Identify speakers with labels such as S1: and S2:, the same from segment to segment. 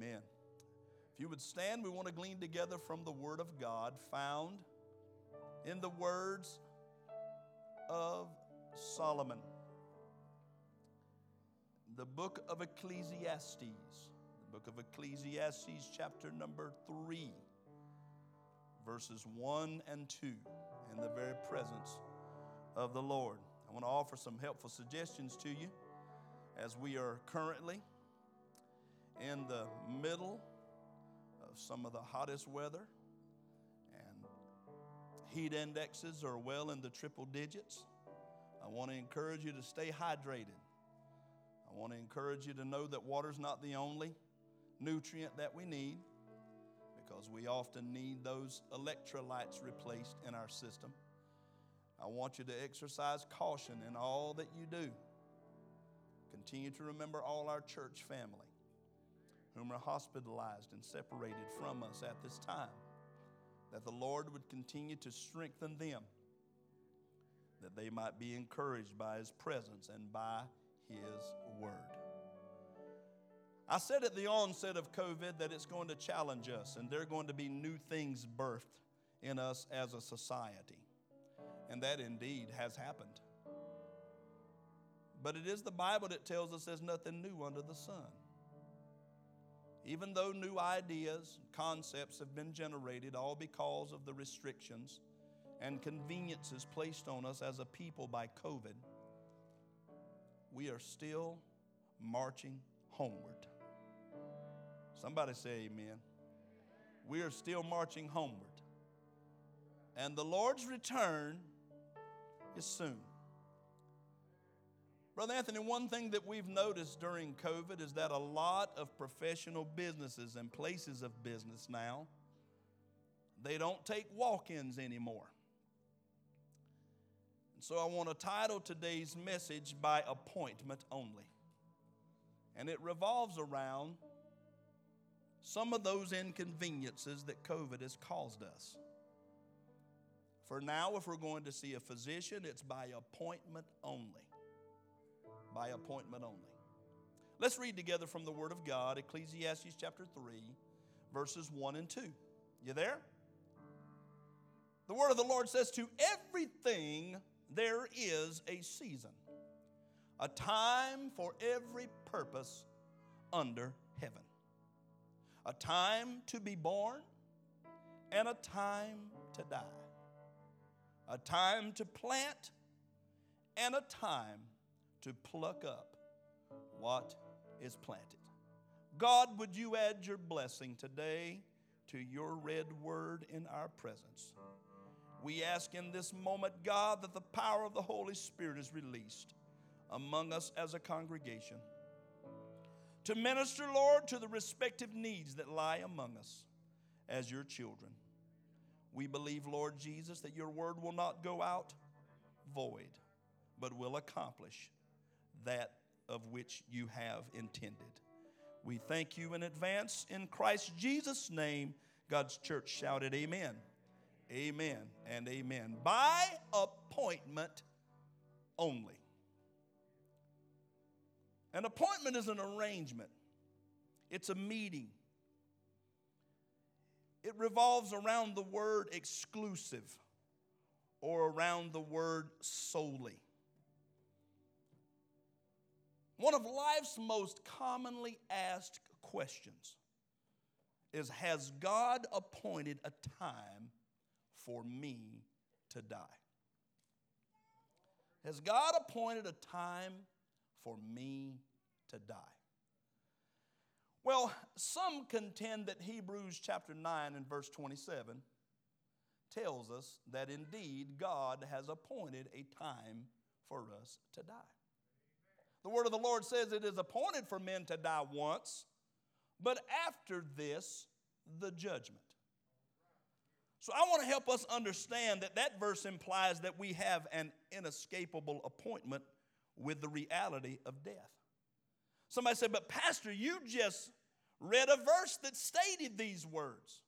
S1: Amen. If you would stand, we want to glean together from the Word of God found in the words of Solomon. The book of Ecclesiastes, the book of Ecclesiastes, chapter number 3, verses 1 and 2, in the very presence of the Lord. I want to offer some helpful suggestions to you as we are currently in the middle of some of the hottest weather, and heat indexes are well in the triple digits. I want to encourage you to stay hydrated. I want to encourage you to know that water is not the only nutrient that we need because we often need those electrolytes replaced in our system. I want you to exercise caution in all that you do. Continue to remember all our church family whom are hospitalized and separated from us at this time, that the Lord would continue to strengthen them, that they might be encouraged by His presence and by His word. I said at the onset of COVID that it's going to challenge us and there are going to be new things birthed in us as a society. And that indeed has happened. But it is the Bible that tells us there's nothing new under the sun. Even though new ideas, concepts have been generated, all because of the restrictions and conveniences placed on us as a people by COVID, we are still marching homeward. Somebody say amen. We are still marching homeward. And the Lord's return is soon. Brother Anthony, one thing that we've noticed during COVID is that a lot of professional businesses and places of business now, they don't take walk-ins anymore. And so I want to title today's message by appointment only. And it revolves around some of those inconveniences that COVID has caused us. For now, if we're going to see a physician, it's by appointment only by appointment only. Let's read together from the Word of God, Ecclesiastes chapter 3, verses 1 and 2. You there? The Word of the Lord says, To everything there is a season, a time for every purpose under heaven, a time to be born and a time to die, a time to plant and a time to pluck up what is planted. God, would you add your blessing today to your read word in our presence? We ask in this moment, God, that the power of the Holy Spirit is released among us as a congregation to minister, Lord, to the respective needs that lie among us as your children. We believe, Lord Jesus, that your word will not go out void, but will accomplish that of which you have intended. We thank you in advance in Christ Jesus' name. God's church shouted, Amen. Amen and amen. By appointment only. An appointment is an arrangement, it's a meeting. It revolves around the word exclusive or around the word solely. One of life's most commonly asked questions is Has God appointed a time for me to die? Has God appointed a time for me to die? Well, some contend that Hebrews chapter 9 and verse 27 tells us that indeed God has appointed a time for us to die. The word of the Lord says it is appointed for men to die once, but after this, the judgment. So I want to help us understand that that verse implies that we have an inescapable appointment with the reality of death. Somebody said, But Pastor, you just read a verse that stated these words.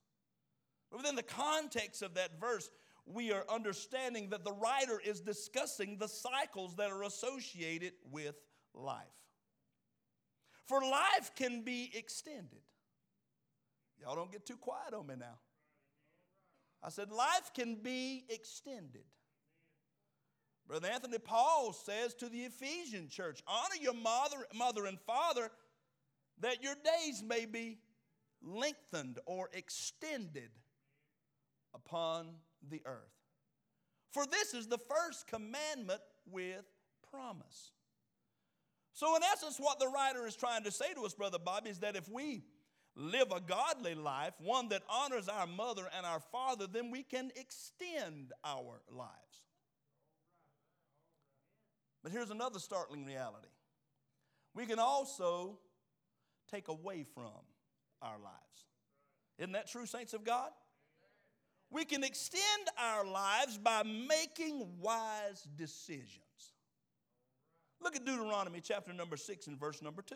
S1: But within the context of that verse, we are understanding that the writer is discussing the cycles that are associated with life. For life can be extended, Y'all don't get too quiet on me now. I said, life can be extended. Brother Anthony Paul says to the Ephesian church, honor your mother, mother and father that your days may be lengthened or extended upon the earth. For this is the first commandment with promise. So, in essence, what the writer is trying to say to us, Brother Bobby, is that if we live a godly life, one that honors our mother and our father, then we can extend our lives. But here's another startling reality we can also take away from our lives. Isn't that true, saints of God? We can extend our lives by making wise decisions. Look at Deuteronomy chapter number 6 and verse number 2.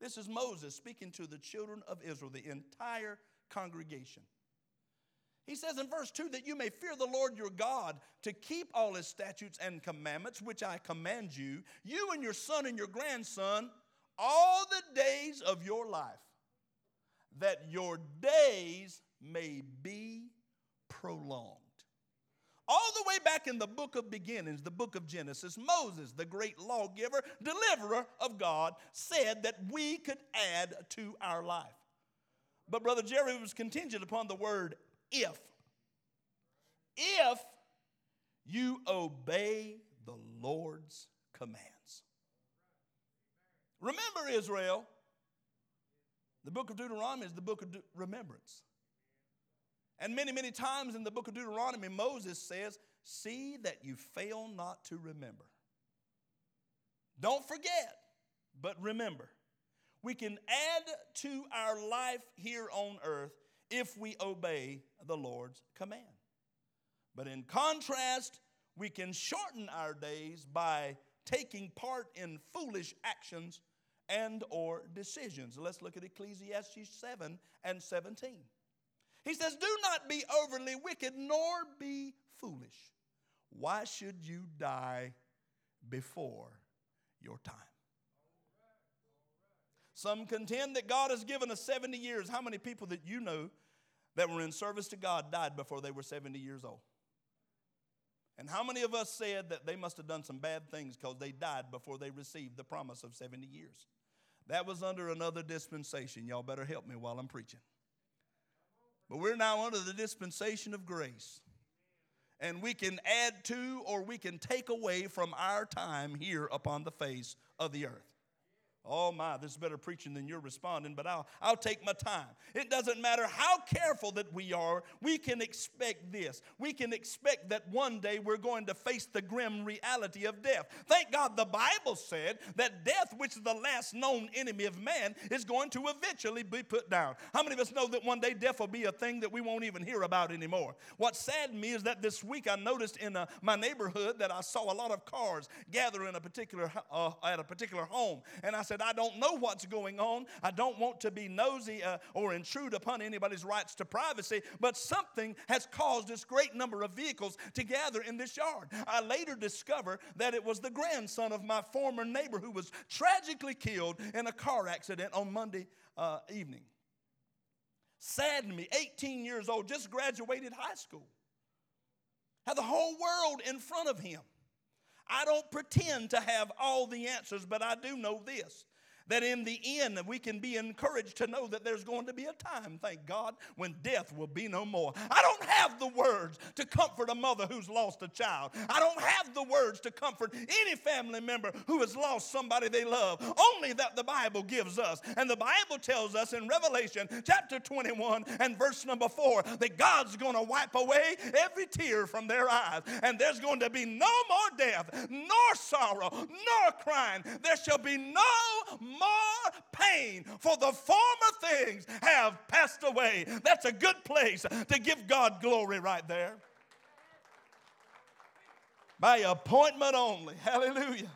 S1: This is Moses speaking to the children of Israel, the entire congregation. He says in verse 2 that you may fear the Lord your God to keep all his statutes and commandments, which I command you, you and your son and your grandson, all the days of your life, that your days may be prolonged. All the way back in the book of beginnings, the book of Genesis, Moses, the great lawgiver, deliverer of God, said that we could add to our life. But Brother Jerry was contingent upon the word if. If you obey the Lord's commands. Remember, Israel, the book of Deuteronomy is the book of remembrance. And many, many times in the book of Deuteronomy, Moses says, See that you fail not to remember. Don't forget, but remember. We can add to our life here on earth if we obey the Lord's command. But in contrast, we can shorten our days by taking part in foolish actions and or decisions. Let's look at Ecclesiastes 7 and 17. He says, Do not be overly wicked, nor be foolish. Why should you die before your time? Some contend that God has given us 70 years. How many people that you know that were in service to God died before they were 70 years old? And how many of us said that they must have done some bad things because they died before they received the promise of 70 years? That was under another dispensation. Y'all better help me while I'm preaching. But we're now under the dispensation of grace. And we can add to or we can take away from our time here upon the face of the earth. Oh my, this is better preaching than you're responding, but I'll, I'll take my time. It doesn't matter how careful that we are, we can expect this. We can expect that one day we're going to face the grim reality of death. Thank God the Bible said that death, which is the last known enemy of man, is going to eventually be put down. How many of us know that one day death will be a thing that we won't even hear about anymore? What saddened me is that this week I noticed in uh, my neighborhood that I saw a lot of cars gather in a particular, uh, at a particular home. And I said, said, I don't know what's going on. I don't want to be nosy uh, or intrude upon anybody's rights to privacy, but something has caused this great number of vehicles to gather in this yard. I later discovered that it was the grandson of my former neighbor who was tragically killed in a car accident on Monday uh, evening. Saddened me, 18 years old, just graduated high school. Had the whole world in front of him. I don't pretend to have all the answers, but I do know this that in the end we can be encouraged to know that there's going to be a time, thank God, when death will be no more. I don't have the words to comfort a mother who's lost a child. I don't have the words to comfort any family member who has lost somebody they love. Only that the Bible gives us. And the Bible tells us in Revelation chapter 21 and verse number 4 that God's going to wipe away every tear from their eyes. And there's going to be no more death, nor sorrow, nor crying. There shall be no more pain, for the former things have passed away. That's a good place to give God glory right there. By appointment only. Hallelujah.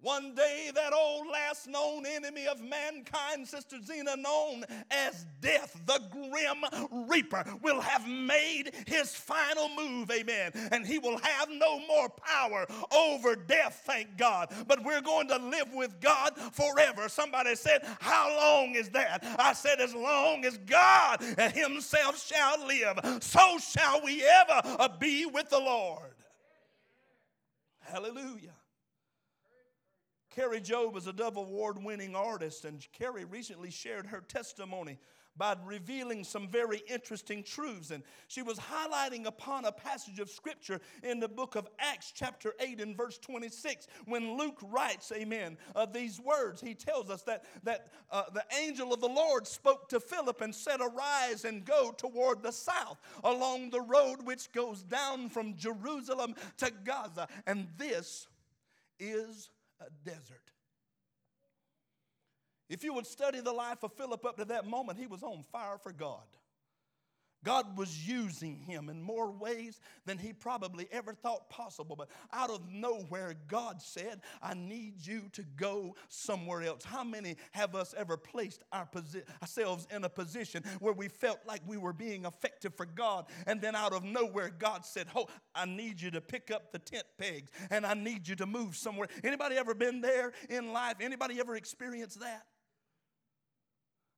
S1: One day, that old last known enemy of mankind, Sister Zena, known as death, the grim reaper, will have made his final move, amen. And he will have no more power over death, thank God. But we're going to live with God forever. Somebody said, How long is that? I said, As long as God Himself shall live, so shall we ever be with the Lord. Hallelujah. Kari Jobe is a Dove Award winning artist, and Kari recently shared her testimony by revealing some very interesting truths. And she was highlighting upon a passage of scripture in the book of Acts, chapter 8, and verse 26. When Luke writes, Amen, of these words, he tells us that, that uh, the angel of the Lord spoke to Philip and said, Arise and go toward the south along the road which goes down from Jerusalem to Gaza. And this is a desert. If you would study the life of Philip up to that moment, he was on fire for God. God was using him in more ways than he probably ever thought possible. But out of nowhere, God said, I need you to go somewhere else. How many have us ever placed our posi- ourselves in a position where we felt like we were being effective for God? And then out of nowhere, God said, Oh, I need you to pick up the tent pegs and I need you to move somewhere. Anybody ever been there in life? Anybody ever experienced that?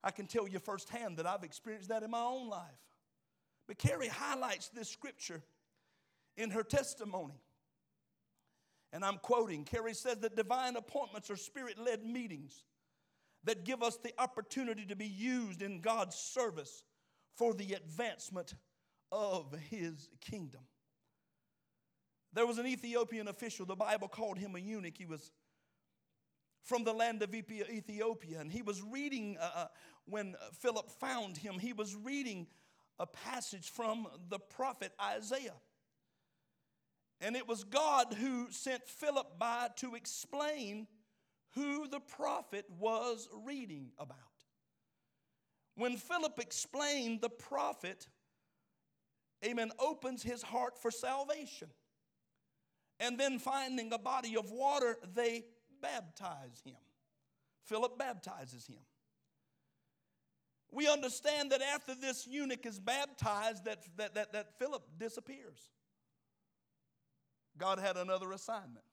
S1: I can tell you firsthand that I've experienced that in my own life. But Kari highlights this scripture in her testimony. And I'm quoting Kari says that divine appointments are spirit led meetings that give us the opportunity to be used in God's service for the advancement of his kingdom. There was an Ethiopian official, the Bible called him a eunuch. He was from the land of Ethiopia, and he was reading, uh, uh when Philip found him, he was reading a passage from the prophet Isaiah. And it was God who sent Philip by to explain who the prophet was reading about. When Philip explained, the prophet, amen, opens his heart for salvation. And then finding a body of water, they baptize him. Philip baptizes him we understand that after this eunuch is baptized, that, that, that, that Philip disappears. God had another assignment.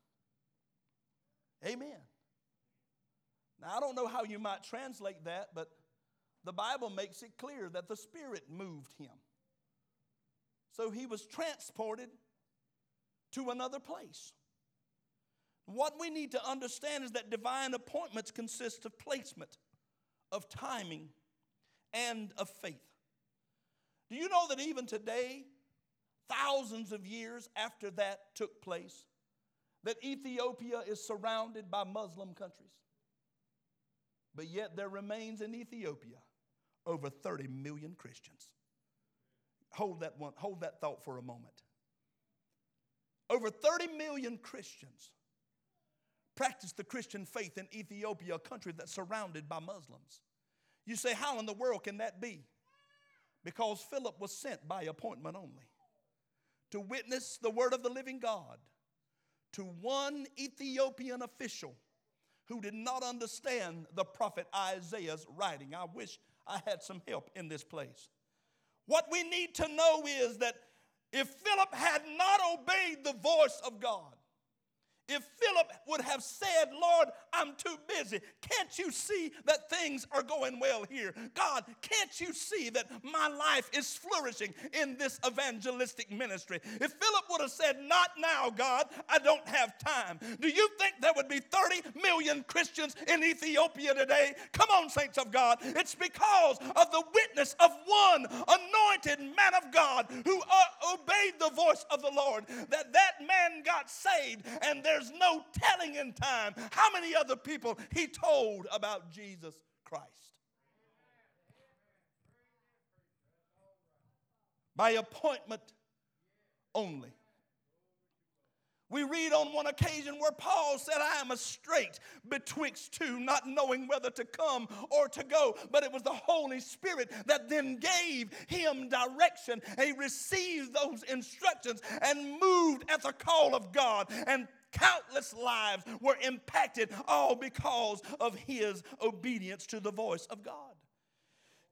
S1: Amen. Now, I don't know how you might translate that, but the Bible makes it clear that the Spirit moved him. So he was transported to another place. What we need to understand is that divine appointments consist of placement, of timing, and of faith. Do you know that even today, thousands of years after that took place, that Ethiopia is surrounded by Muslim countries? But yet there remains in Ethiopia over 30 million Christians. Hold that one, hold that thought for a moment. Over 30 million Christians practice the Christian faith in Ethiopia, a country that's surrounded by Muslims. You say, How in the world can that be? Because Philip was sent by appointment only to witness the word of the living God to one Ethiopian official who did not understand the prophet Isaiah's writing. I wish I had some help in this place. What we need to know is that if Philip had not obeyed the voice of God, if Philip would have said, Lord, I'm too busy, can't you see that things are going well here? God, can't you see that my life is flourishing in this evangelistic ministry? If Philip would have said, Not now, God, I don't have time, do you think there would be 30 million Christians in Ethiopia today? Come on, saints of God. It's because of the witness of one anointed man of God who uh, obeyed the voice of the Lord that that man got saved and there there's no telling in time how many other people he told about Jesus Christ. By appointment only. We read on one occasion where Paul said, I am a strait betwixt two, not knowing whether to come or to go. But it was the Holy Spirit that then gave him direction. He received those instructions and moved at the call of God. And countless lives were impacted, all because of his obedience to the voice of God.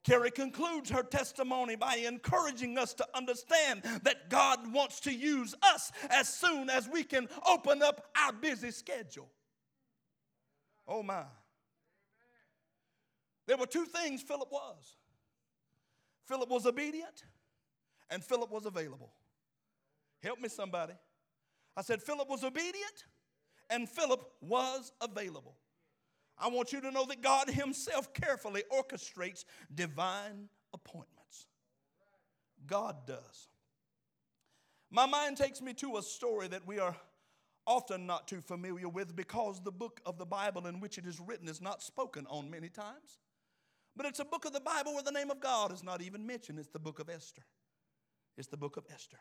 S1: Kari concludes her testimony by encouraging us to understand that God wants to use us as soon as we can open up our busy schedule. Oh my. There were two things Philip was Philip was obedient, and Philip was available. Help me, somebody. I said, Philip was obedient, and Philip was available. I want you to know that God Himself carefully orchestrates divine appointments. God does. My mind takes me to a story that we are often not too familiar with because the book of the Bible in which it is written is not spoken on many times. But it's a book of the Bible where the name of God is not even mentioned. It's the book of Esther. It's the book of Esther.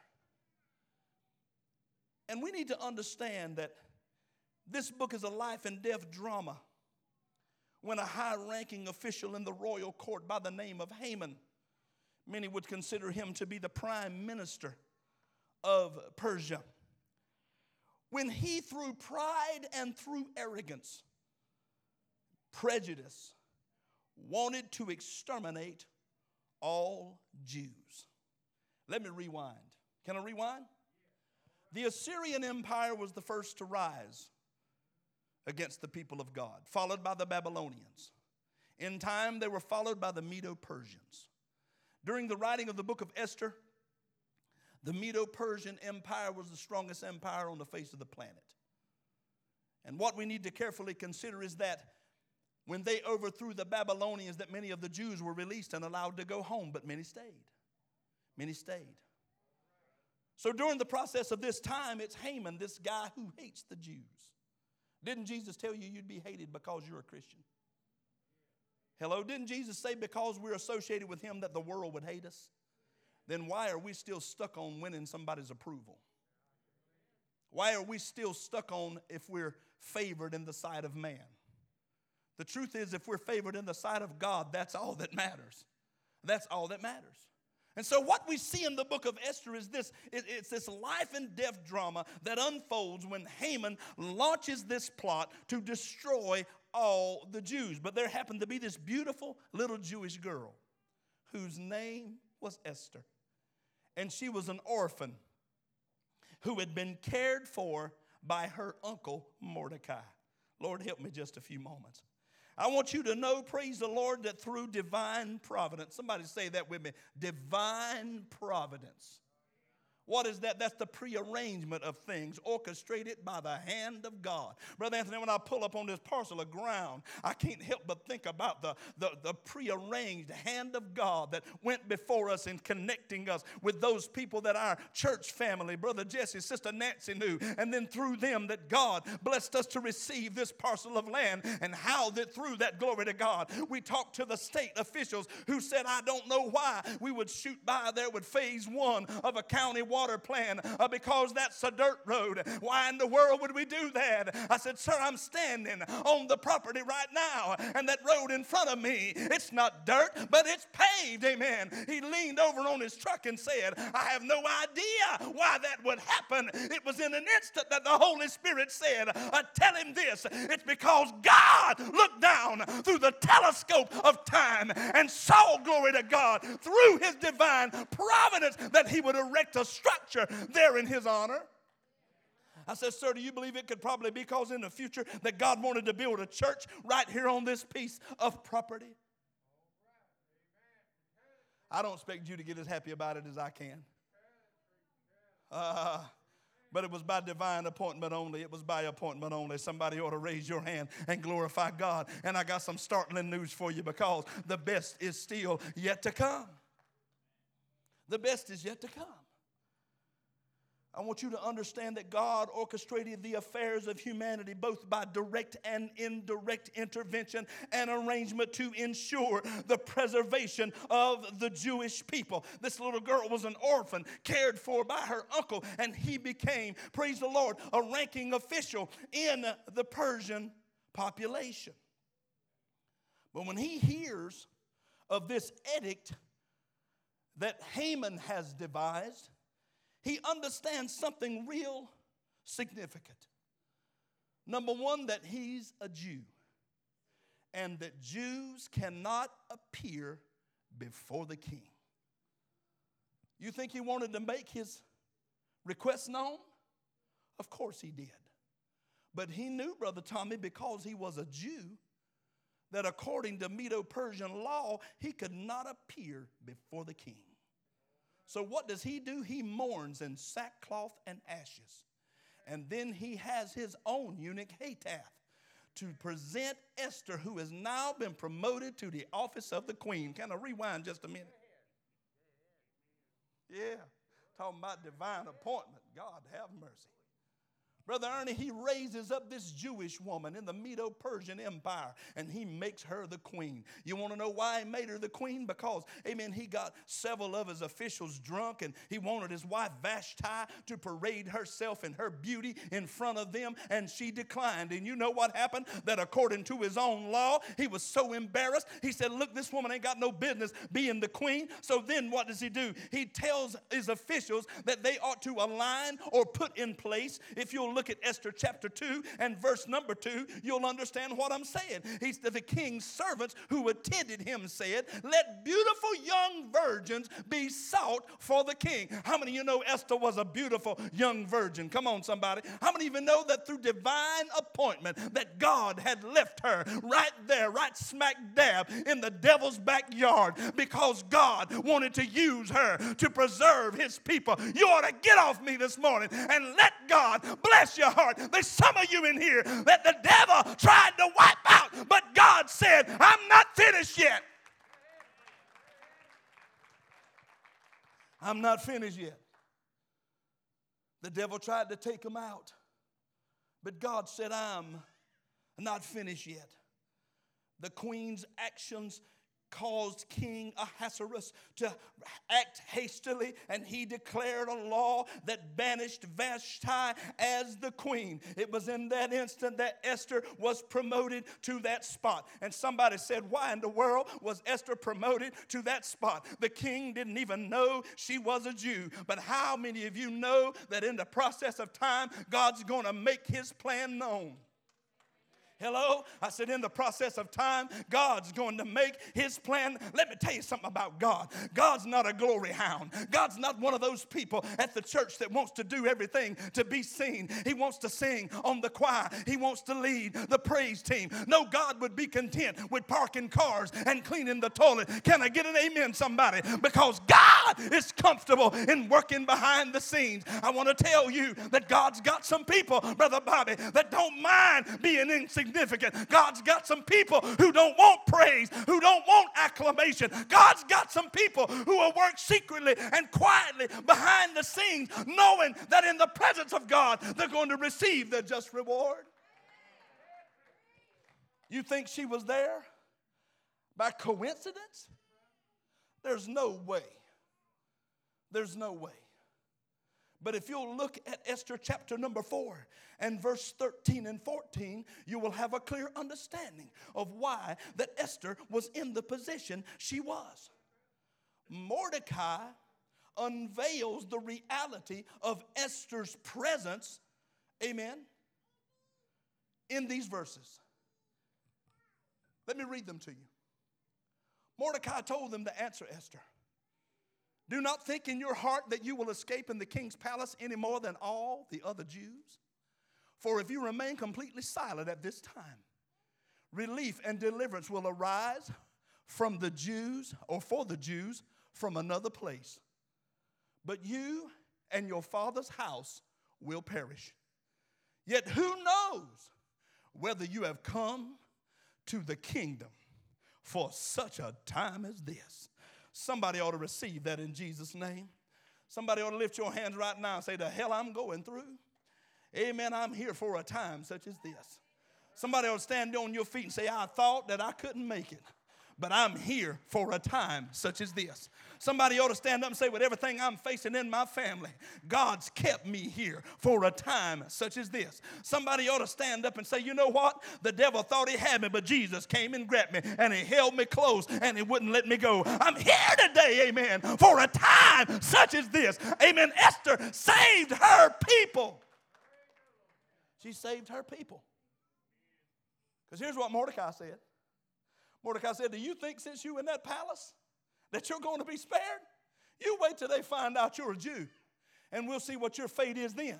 S1: And we need to understand that this book is a life and death drama when a high ranking official in the royal court by the name of Haman, many would consider him to be the prime minister of Persia, when he, through pride and through arrogance, prejudice, wanted to exterminate all Jews. Let me rewind. Can I rewind? The Assyrian Empire was the first to rise against the people of God, followed by the Babylonians. In time, they were followed by the Medo Persians. During the writing of the book of Esther, the Medo Persian Empire was the strongest empire on the face of the planet. And what we need to carefully consider is that when they overthrew the Babylonians, that many of the Jews were released and allowed to go home, but many stayed. Many stayed. So during the process of this time, it's Haman, this guy who hates the Jews. Didn't Jesus tell you you'd be hated because you're a Christian? Hello, didn't Jesus say because we're associated with him that the world would hate us? Then why are we still stuck on winning somebody's approval? Why are we still stuck on if we're favored in the sight of man? The truth is, if we're favored in the sight of God, that's all that matters. That's all that matters. And so, what we see in the book of Esther is this it's this life and death drama that unfolds when Haman launches this plot to destroy all the Jews. But there happened to be this beautiful little Jewish girl whose name was Esther. And she was an orphan who had been cared for by her uncle Mordecai. Lord, help me just a few moments. I want you to know, praise the Lord, that through divine providence, somebody say that with me divine providence what is that? That's the prearrangement of things orchestrated by the hand of God. Brother Anthony, when I pull up on this parcel of ground, I can't help but think about the, the, the prearranged hand of God that went before us in connecting us with those people that our church family, Brother Jesse, Sister Nancy knew, and then through them that God blessed us to receive this parcel of land and how that through that glory to God. We talked to the state officials who said, I don't know why we would shoot by there with phase one of a county water plan uh, because that's a dirt road. Why in the world would we do that? I said, Sir, I'm standing on the property right now, and that road in front of me, it's not dirt, but it's paved. Amen. He leaned over on his truck and said, I have no idea why that would happen. It was in an instant that the Holy Spirit said, uh, Tell him this. It's because God looked down through the telescope of time and saw, glory to God, through his divine providence that he would erect a structure there in his honor. I said, Sir, do you believe it could probably be because in the future that God wanted to build a church right here on this piece of property? I don't expect you to get as happy about it as I can. Uh, but it was by divine appointment only. It was by appointment only. Somebody ought to raise your hand and glorify God. And I got some startling news for you because the best is still yet to come. The best is yet to come. I want you to understand that God orchestrated the affairs of humanity both by direct and indirect intervention and arrangement to ensure the preservation of the Jewish people. This little girl was an orphan, cared for by her uncle, and he became, praise the Lord, a ranking official in the Persian population. But when he hears of this edict that Haman has devised, he understands something real significant. Number one, that he's a Jew and that Jews cannot appear before the king. You think he wanted to make his request known? Of course he did. But he knew, Brother Tommy, because he was a Jew, that according to Medo Persian law, he could not appear before the king. So, what does he do? He mourns in sackcloth and ashes. And then he has his own eunuch, Hathach, to present Esther, who has now been promoted to the office of the queen. Can I rewind just a minute? Yeah, talking about divine appointment. God have mercy. Brother Ernie, he raises up this Jewish woman in the Medo Persian Empire and he makes her the queen. You want to know why he made her the queen? Because, amen, he got several of his officials drunk and he wanted his wife Vashti to parade herself and her beauty in front of them and she declined. And you know what happened? That according to his own law, he was so embarrassed. He said, Look, this woman ain't got no business being the queen. So then what does he do? He tells his officials that they ought to align or put in place, if you'll look at Esther chapter 2 and verse number 2, you'll understand what I'm saying. He's the king's servants who attended him said, Let beautiful young virgins be sought for the king. How many of you know Esther was a beautiful young virgin? Come on, somebody. How many even know that through divine appointment that God had left her right there, right smack dab in the devil's backyard because God wanted to use her to preserve his people? You ought to get off me this morning and let God bless bless your heart. There's some of you in here that the devil tried to wipe out, but God said, I'm not finished yet. I'm not finished yet. The devil tried to take him out, but God said, I'm not finished yet. The queen's actions caused King Ahasuerus to act hastily, and he declared a law that banished Vashti as the queen. It was in that instant that Esther was promoted to that spot. And somebody said, Why in the world was Esther promoted to that spot? The king didn't even know she was a Jew. But how many of you know that in the process of time, God's going to make his plan known? Hello? I said, in the process of time, God's going to make his plan. Let me tell you something about God. God's not a glory hound. God's not one of those people at the church that wants to do everything to be seen. He wants to sing on the choir, he wants to lead the praise team. No, God would be content with parking cars and cleaning the toilet. Can I get an amen, somebody? Because God is comfortable in working behind the scenes. I want to tell you that God's got some people, Brother Bobby, that don't mind being insignificant significant. God's got some people who don't want praise, who don't want acclamation. God's got some people who will work secretly and quietly behind the scenes, knowing that in the presence of God, they're going to receive their just reward. You think she was there by coincidence? There's no way. There's no way. But if you'll look at Esther chapter number 4 and verse 13 and 14, you will have a clear understanding of why that Esther was in the position she was. Mordecai unveils the reality of Esther's presence, amen, in these verses. Let me read them to you. Mordecai told them to answer Esther. Do not think in your heart that you will escape in the king's palace any more than all the other Jews. For if you remain completely silent at this time, relief and deliverance will arise from the Jews or for the Jews from another place. But you and your father's house will perish. Yet who knows whether you have come to the kingdom for such a time as this? Somebody ought to receive that in Jesus' name. Somebody ought to lift your hands right now and say, The hell I'm going through. Amen. I'm here for a time such as this. Somebody ought to stand on your feet and say, I thought that I couldn't make it but I'm here for a time such as this. Somebody ought to stand up and say, with everything I'm facing in my family, God's kept me here for a time such as this. Somebody ought to stand up and say, you know what? The devil thought he had me, but Jesus came and grabbed me and he held me close and he wouldn't let me go. I'm here today, amen, for a time such as this. Amen. Esther saved her people. She saved her people. Because here's what Mordecai said. Mordecai said, Do you think since you're in that palace that you're going to be spared? You wait till they find out you're a Jew, and we'll see what your fate is then.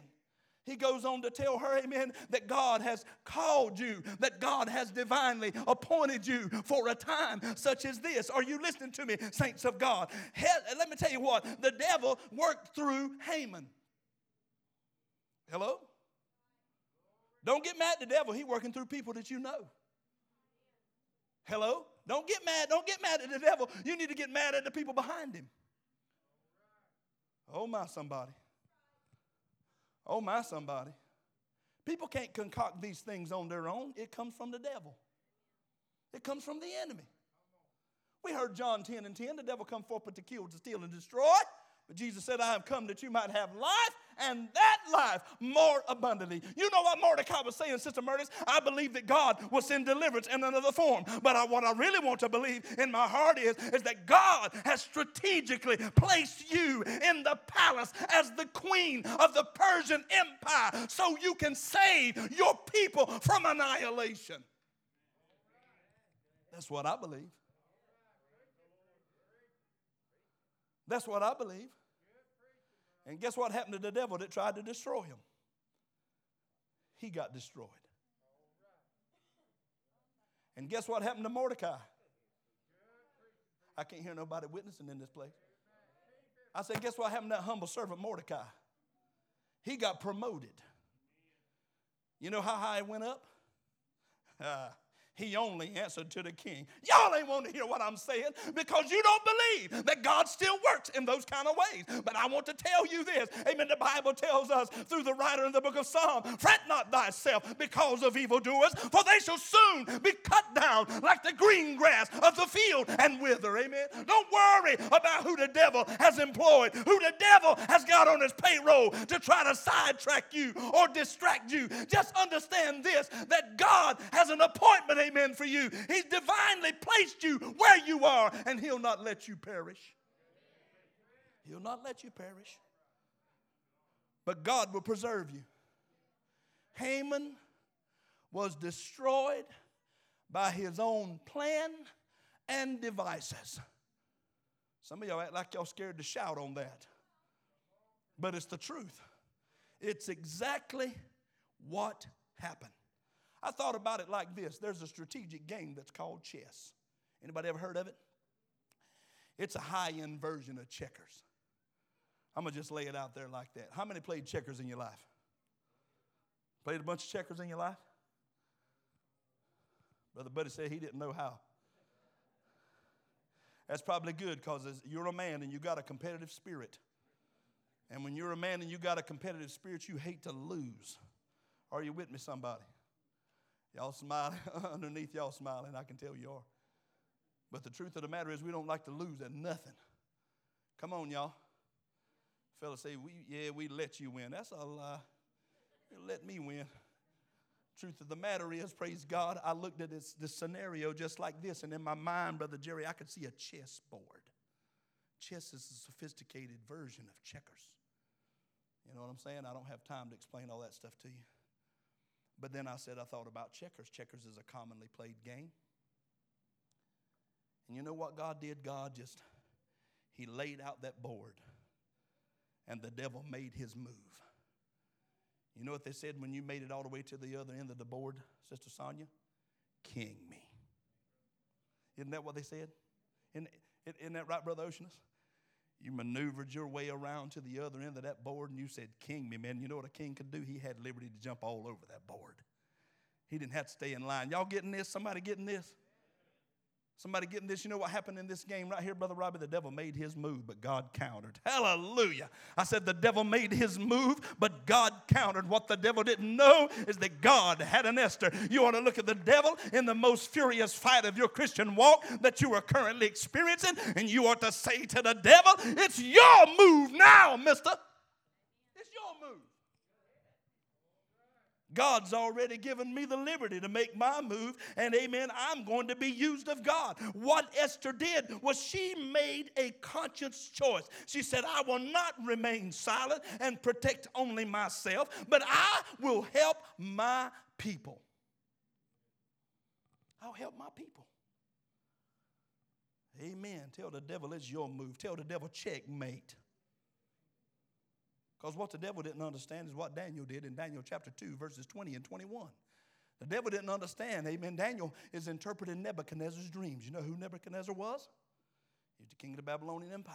S1: He goes on to tell her, amen, that God has called you, that God has divinely appointed you for a time such as this. Are you listening to me, saints of God? let me tell you what, the devil worked through Haman. Hello? Don't get mad at the devil, he's working through people that you know. Hello? Don't get mad. Don't get mad at the devil. You need to get mad at the people behind him. Oh, my somebody. Oh, my somebody. People can't concoct these things on their own. It comes from the devil, it comes from the enemy. We heard John 10 and 10 the devil come forth but to kill, to steal, and destroy. But Jesus said, I have come that you might have life and that life more abundantly. You know what Mordecai was saying, Sister Murders? I believe that God will send deliverance in another form. But I, what I really want to believe in my heart is, is that God has strategically placed you in the palace as the queen of the Persian Empire so you can save your people from annihilation. That's what I believe. That's what I believe. And guess what happened to the devil that tried to destroy him? He got destroyed. And guess what happened to Mordecai? I can't hear nobody witnessing in this place. I said, guess what happened to that humble servant Mordecai? He got promoted. You know how high he went up? He only answered to the king. Y'all ain't want to hear what I'm saying because you don't believe that God still works in those kind of ways. But I want to tell you this. Amen. The Bible tells us through the writer in the book of Psalm, fret not thyself because of evildoers, for they shall soon be cut down like the green grass of the field and wither. Amen. Don't worry about who the devil has employed, who the devil has got on his payroll to try to sidetrack you or distract you. Just understand this that God has an appointment amen, for you. He's divinely placed you where you are, and He'll not let you perish. He'll not let you perish. But God will preserve you. Haman was destroyed by his own plan and devices. Some of y'all act like y'all scared to shout on that. But it's the truth. It's exactly what happened. I thought about it like this there's a strategic game that's called chess. Anybody ever heard of it? It's a high end version of checkers. I'm going to just lay it out there like that. How many played checkers in your life? Played a bunch of checkers in your life? Brother Buddy said he didn't know how. That's probably good because you're a man and you got a competitive spirit. And when you're a man and you got a competitive spirit, you hate to lose. Are you with me, somebody? Y'all smiling, underneath y'all smiling, I can tell you are. But the truth of the matter is, we don't like to lose at nothing. Come on, y'all. Fellas say, we, yeah, we let you win. That's a lie. You let me win. Truth of the matter is, praise God, I looked at this, this scenario just like this, and in my mind, Brother Jerry, I could see a chessboard. Chess is a sophisticated version of checkers. You know what I'm saying? I don't have time to explain all that stuff to you. But then I said, I thought about checkers. Checkers is a commonly played game. And you know what God did? God just, He laid out that board, and the devil made his move. You know what they said when you made it all the way to the other end of the board, Sister Sonia? King me. Isn't that what they said? Isn't, isn't that right, Brother Oceanus? You maneuvered your way around to the other end of that board and you said, King me, man. You know what a king could do? He had liberty to jump all over that board. He didn't have to stay in line. Y'all getting this? Somebody getting this? Somebody getting this, you know what happened in this game right here, Brother Robbie? The devil made his move, but God countered. Hallelujah. I said the devil made his move, but God countered. What the devil didn't know is that God had an Esther. You want to look at the devil in the most furious fight of your Christian walk that you are currently experiencing, and you ought to say to the devil, It's your move now, mister. It's your move. God's already given me the liberty to make my move, and amen, I'm going to be used of God. What Esther did was she made a conscious choice. She said, I will not remain silent and protect only myself, but I will help my people. I'll help my people. Amen. Tell the devil it's your move. Tell the devil checkmate. Because what the devil didn't understand is what Daniel did in Daniel chapter 2, verses 20 and 21. The devil didn't understand, amen. Daniel is interpreting Nebuchadnezzar's dreams. You know who Nebuchadnezzar was? He's the king of the Babylonian Empire.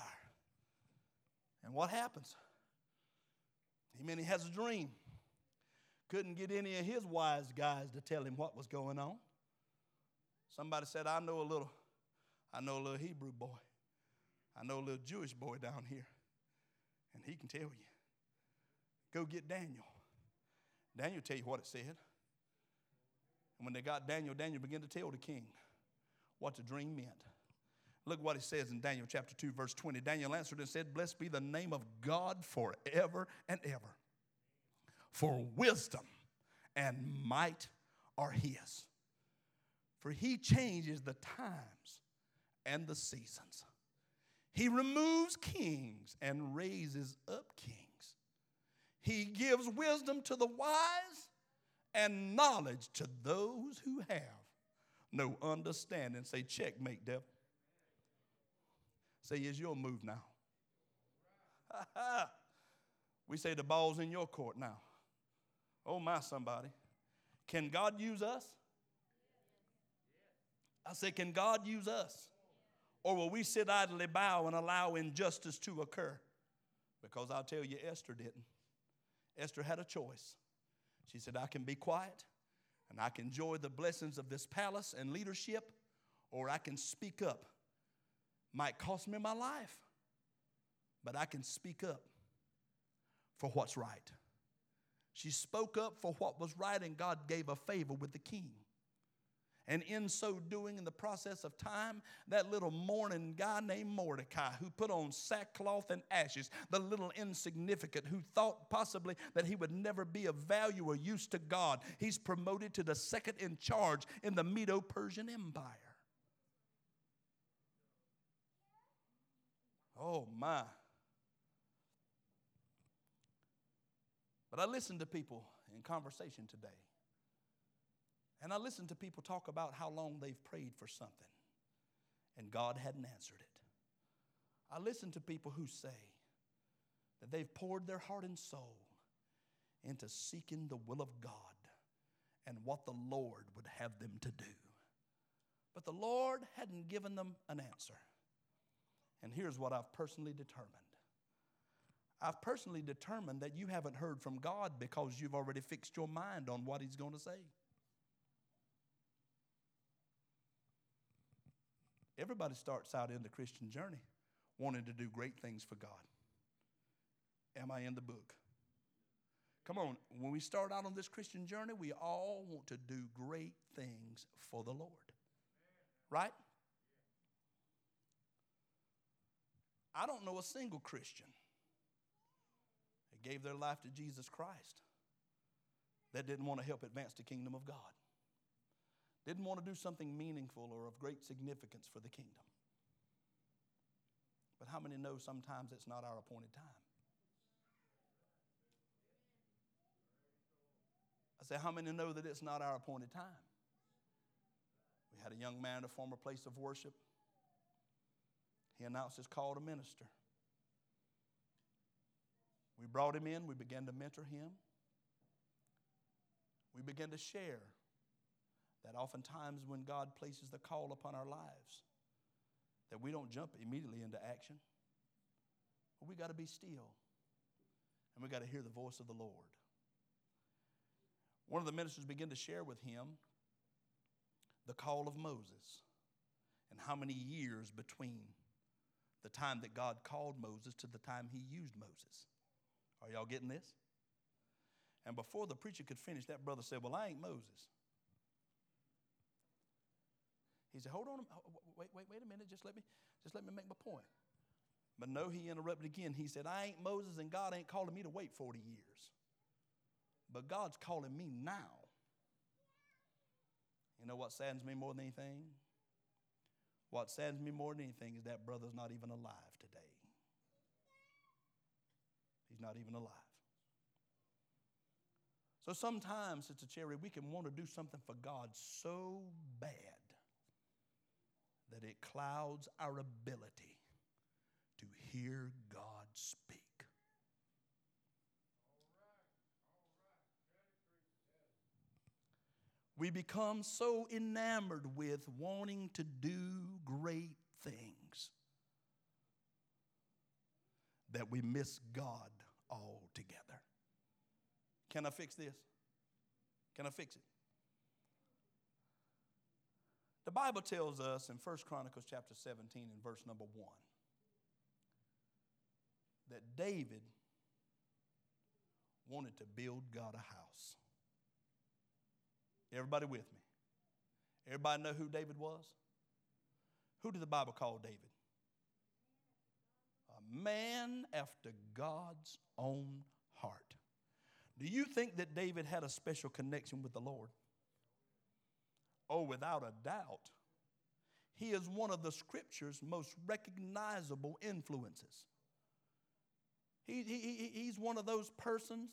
S1: And what happens? Amen. He has a dream. Couldn't get any of his wise guys to tell him what was going on. Somebody said, I know a little, I know a little Hebrew boy. I know a little Jewish boy down here. And he can tell you. Go get Daniel. Daniel tell you what it said. And when they got Daniel, Daniel began to tell the king what the dream meant. Look what it says in Daniel chapter 2, verse 20. Daniel answered and said, Blessed be the name of God forever and ever. For wisdom and might are his. For he changes the times and the seasons. He removes kings and raises up kings. He gives wisdom to the wise and knowledge to those who have no understanding. Say, checkmate, devil. Say, it's your move now. we say the ball's in your court now. Oh, my, somebody. Can God use us? I say, can God use us? Or will we sit idly bow and allow injustice to occur? Because I'll tell you, Esther didn't. Esther had a choice. She said, I can be quiet and I can enjoy the blessings of this palace and leadership, or I can speak up. Might cost me my life, but I can speak up for what's right. She spoke up for what was right, and God gave a favor with the king. And in so doing, in the process of time, that little mourning guy named Mordecai, who put on sackcloth and ashes, the little insignificant, who thought possibly that he would never be of value or use to God, he's promoted to the second in charge in the Medo Persian Empire. Oh, my. But I listen to people in conversation today and I listen to people talk about how long they've prayed for something and God hadn't answered it. I listen to people who say that they've poured their heart and soul into seeking the will of God and what the Lord would have them to do. But the Lord hadn't given them an answer. And here's what I've personally determined I've personally determined that you haven't heard from God because you've already fixed your mind on what He's going to say. Everybody starts out in the Christian journey wanting to do great things for God. Am I in the book? Come on, when we start out on this Christian journey, we all want to do great things for the Lord. Right? I don't know a single Christian that gave their life to Jesus Christ that didn't want to help advance the kingdom of God didn't want to do something meaningful or of great significance for the kingdom. But how many know sometimes it's not our appointed time? I say, how many know that it's not our appointed time? We had a young man at a former place of worship. He announced his call to minister. We brought him in, we began to mentor him. We began to share that oftentimes when God places the call upon our lives, that we don't jump immediately into action. But we got to be still. And we got to hear the voice of the Lord. One of the ministers began to share with him the call of Moses. and how many years between the time that God called Moses to the time he used Moses. Are y'all getting this? And before the preacher could finish, that brother said, Well, I ain't Moses. He said, Hold on, wait, wait, wait a minute, just let me, just let me make my point. But no, he interrupted again. He said, I ain't Moses, and God ain't calling me to wait 40 years. But God's calling me now. You know what saddens me more than anything? What saddens me more than anything is that brother's not even alive today. He's not even alive. So sometimes, Sister Cherry, we can want to do something for God so bad that it clouds our ability to hear God speak. We become so enamored with wanting to do great things that we miss God altogether. Can I fix this? Can I fix it? The Bible tells us in 1 Chronicles chapter 17 and verse number 1 that David wanted to build God a house. Everybody with me? Everybody know who David was? Who did the Bible call David? A man after God's own heart. Do you think that David had a special connection with the Lord? Oh, without a doubt. He is one of the scripture's most recognizable influences. He, he, he's one of those persons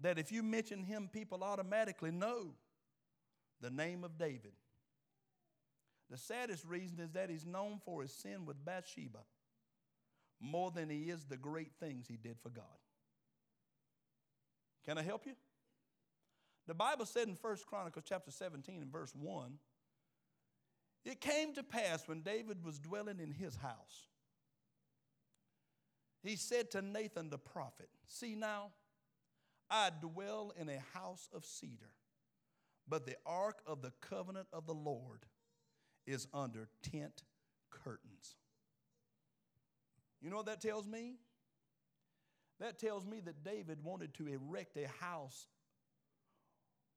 S1: that if you mention him, people automatically know the name of David. The saddest reason is that he's known for his sin with Bathsheba more than he is the great things he did for God. Can I help you? The Bible said in 1 Chronicles chapter 17 and verse 1, it came to pass when David was dwelling in his house. He said to Nathan the prophet, See now, I dwell in a house of cedar, but the ark of the covenant of the Lord is under tent curtains. You know what that tells me? That tells me that David wanted to erect a house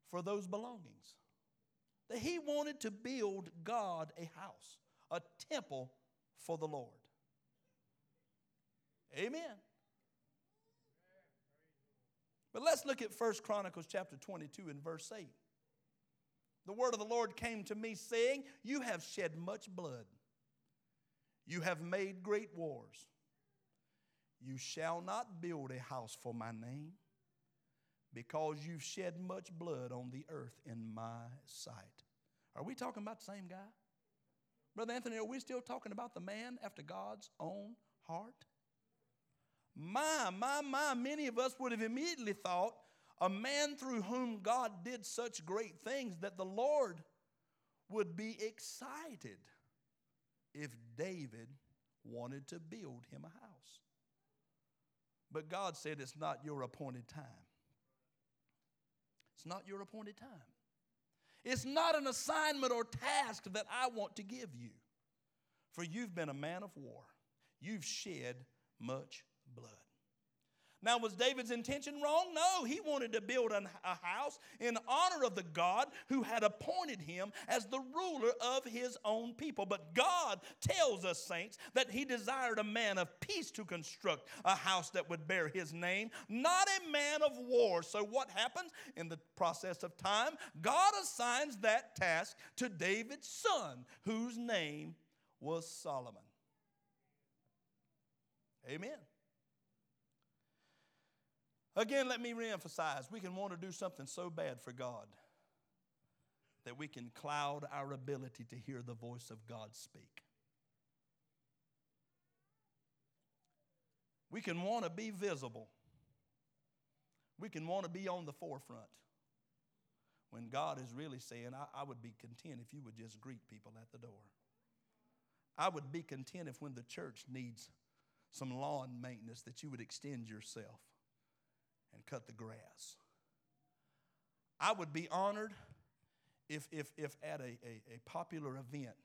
S1: for those belongings. That he wanted to build God a house, a temple for the Lord. Amen. But let's look at 1 Chronicles chapter 22 and verse 8. The word of the Lord came to me saying, You have shed much blood. You have made great wars. You shall not build a house for my name, because you've shed much blood on the earth in my sight. Are we talking about the same guy? Brother Anthony, are we still talking about the man after God's own heart? My, my, my, many of us would have immediately thought a man through whom God did such great things that the Lord would be excited if David wanted to build him a house. But God said, It's not your appointed time. It's not your appointed time. It's not an assignment or task that I want to give you. For you've been a man of war, you've shed much blood. Now, was David's intention wrong? No, he wanted to build a house in honor of the God who had appointed him as the ruler of his own people. But God tells us, saints, that he desired a man of peace to construct a house that would bear his name, not a man of war. So, what happens in the process of time? God assigns that task to David's son, whose name was Solomon. Amen. Again, let me reemphasize we can want to do something so bad for God that we can cloud our ability to hear the voice of God speak. We can want to be visible. We can want to be on the forefront when God is really saying, I, I, would be content if you would just greet people at the door. I would be content if when the church needs some lawn maintenance that you would extend yourself and cut the grass. I would be honored if, if, if at a, a, a popular event,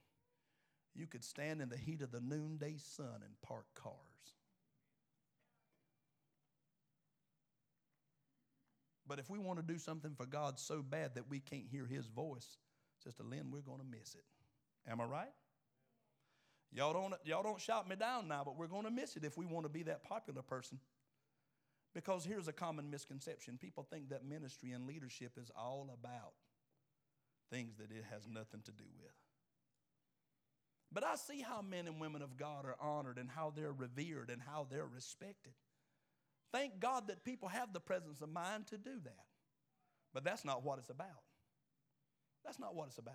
S1: you could stand in the heat of the noonday sun and park cars. But if we want to do something for God so bad that we can't hear His voice, Sister Lynn, we're going to miss it. Am I right? Y'all don't, y'all don't shout me down now, but we're going to miss it if we want to be that popular person. Because here's a common misconception people think that ministry and leadership is all about things that it has nothing to do with. But I see how men and women of God are honored and how they're revered and how they're respected. Thank God that people have the presence of mind to do that. But that's not what it's about. That's not what it's about.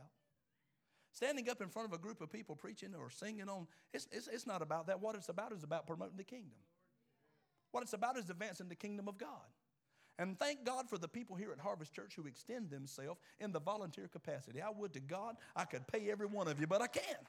S1: Standing up in front of a group of people preaching or singing on, it's, it's, it's not about that. What it's about is about promoting the kingdom. What it's about is advancing the kingdom of God. And thank God for the people here at Harvest Church who extend themselves in the volunteer capacity. I would to God I could pay every one of you, but I can't.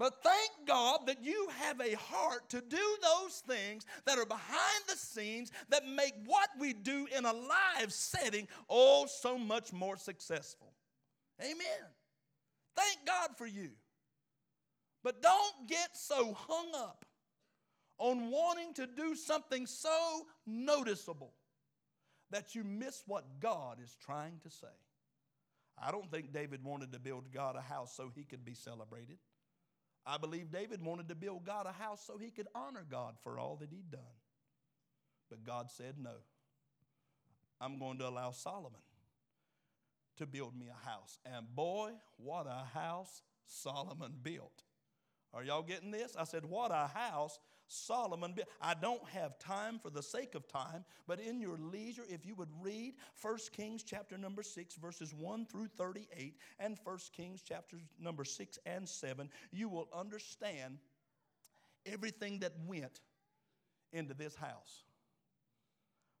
S1: But thank God that you have a heart to do those things that are behind the scenes that make what we do in a live setting oh so much more successful. Amen. Thank God for you. But don't get so hung up on wanting to do something so noticeable that you miss what God is trying to say. I don't think David wanted to build God a house so he could be celebrated. I believe David wanted to build God a house so he could honor God for all that he'd done. But God said, No. I'm going to allow Solomon to build me a house. And boy, what a house Solomon built. Are y'all getting this? I said, What a house Solomon built. I don't have time for the sake of time, but in your leisure, if you would read 1 Kings chapter number 6, verses 1 through 38, and 1 Kings chapter number 6 and 7, you will understand everything that went into this house.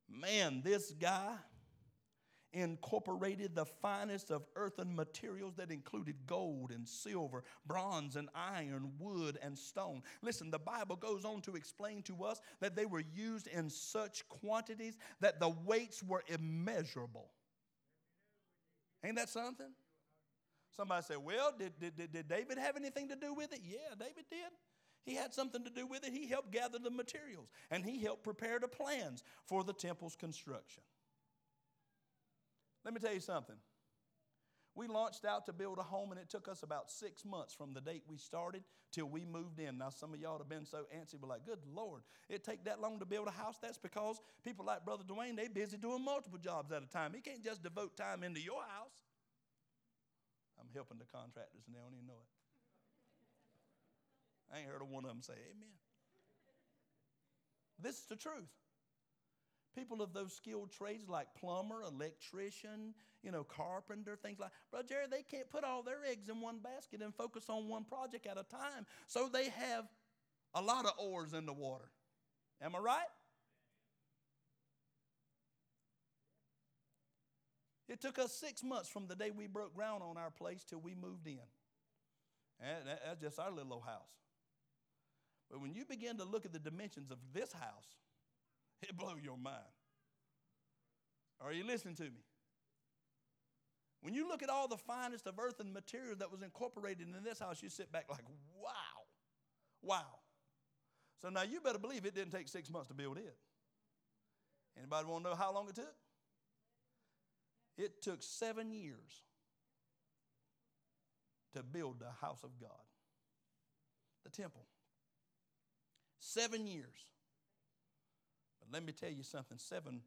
S1: Man, this guy incorporated the finest of earthen materials that included gold and silver, bronze and iron, wood and stone. Listen, the Bible goes on to explain to us that they were used in such quantities that the weights were immeasurable. Ain't that something? Somebody said, Well, did, did, did David have anything to do with it? Yeah, David did. He had something to do with it. He helped gather the materials and he helped prepare the plans for the temple's construction. Let me tell you something. We launched out to build a home, and it took us about six months from the date we started till we moved in. Now, some of y'all have been so antsy, we're like, good Lord, it take that long to build a house? That's because people like Brother Dwayne, they busy doing multiple jobs at a time. He can't just devote time into your house. I'm helping the contractors, and they don't even know it. I ain't heard of one of them say amen. This is the truth. People of those skilled trades like plumber, electrician, you know, carpenter, things like Brother Jerry, they can't put all their eggs in one basket and focus on one project at a time. So they have a lot of oars in the water. Am I right? It took us six months from the day we broke ground on our place till we moved in. Eh, and that's just our little old house. But when you begin to look at the dimensions of this house, it blow your mind. Are you listening to me? When you look at all the finest of earth and material that was incorporated in this house, you sit back like, wow, wow. So now you better believe it didn't take six months to build it. Anybody want to know how long it took? It took seven years to build the house of God, the temple. Seven years. Let me tell you something seven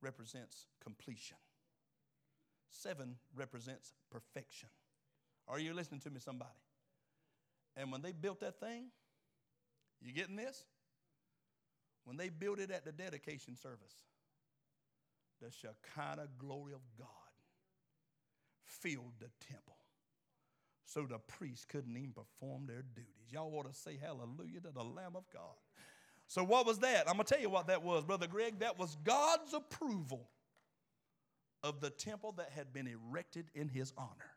S1: represents completion, seven represents perfection. Are you listening to me, somebody? And when they built that thing, you getting this? When they built it at the dedication service, the Shekinah glory of God filled the temple. So the priests couldn't even perform their duties. Y'all ought to say hallelujah to the Lamb of God. So, what was that? I'm going to tell you what that was, Brother Greg. That was God's approval of the temple that had been erected in his honor.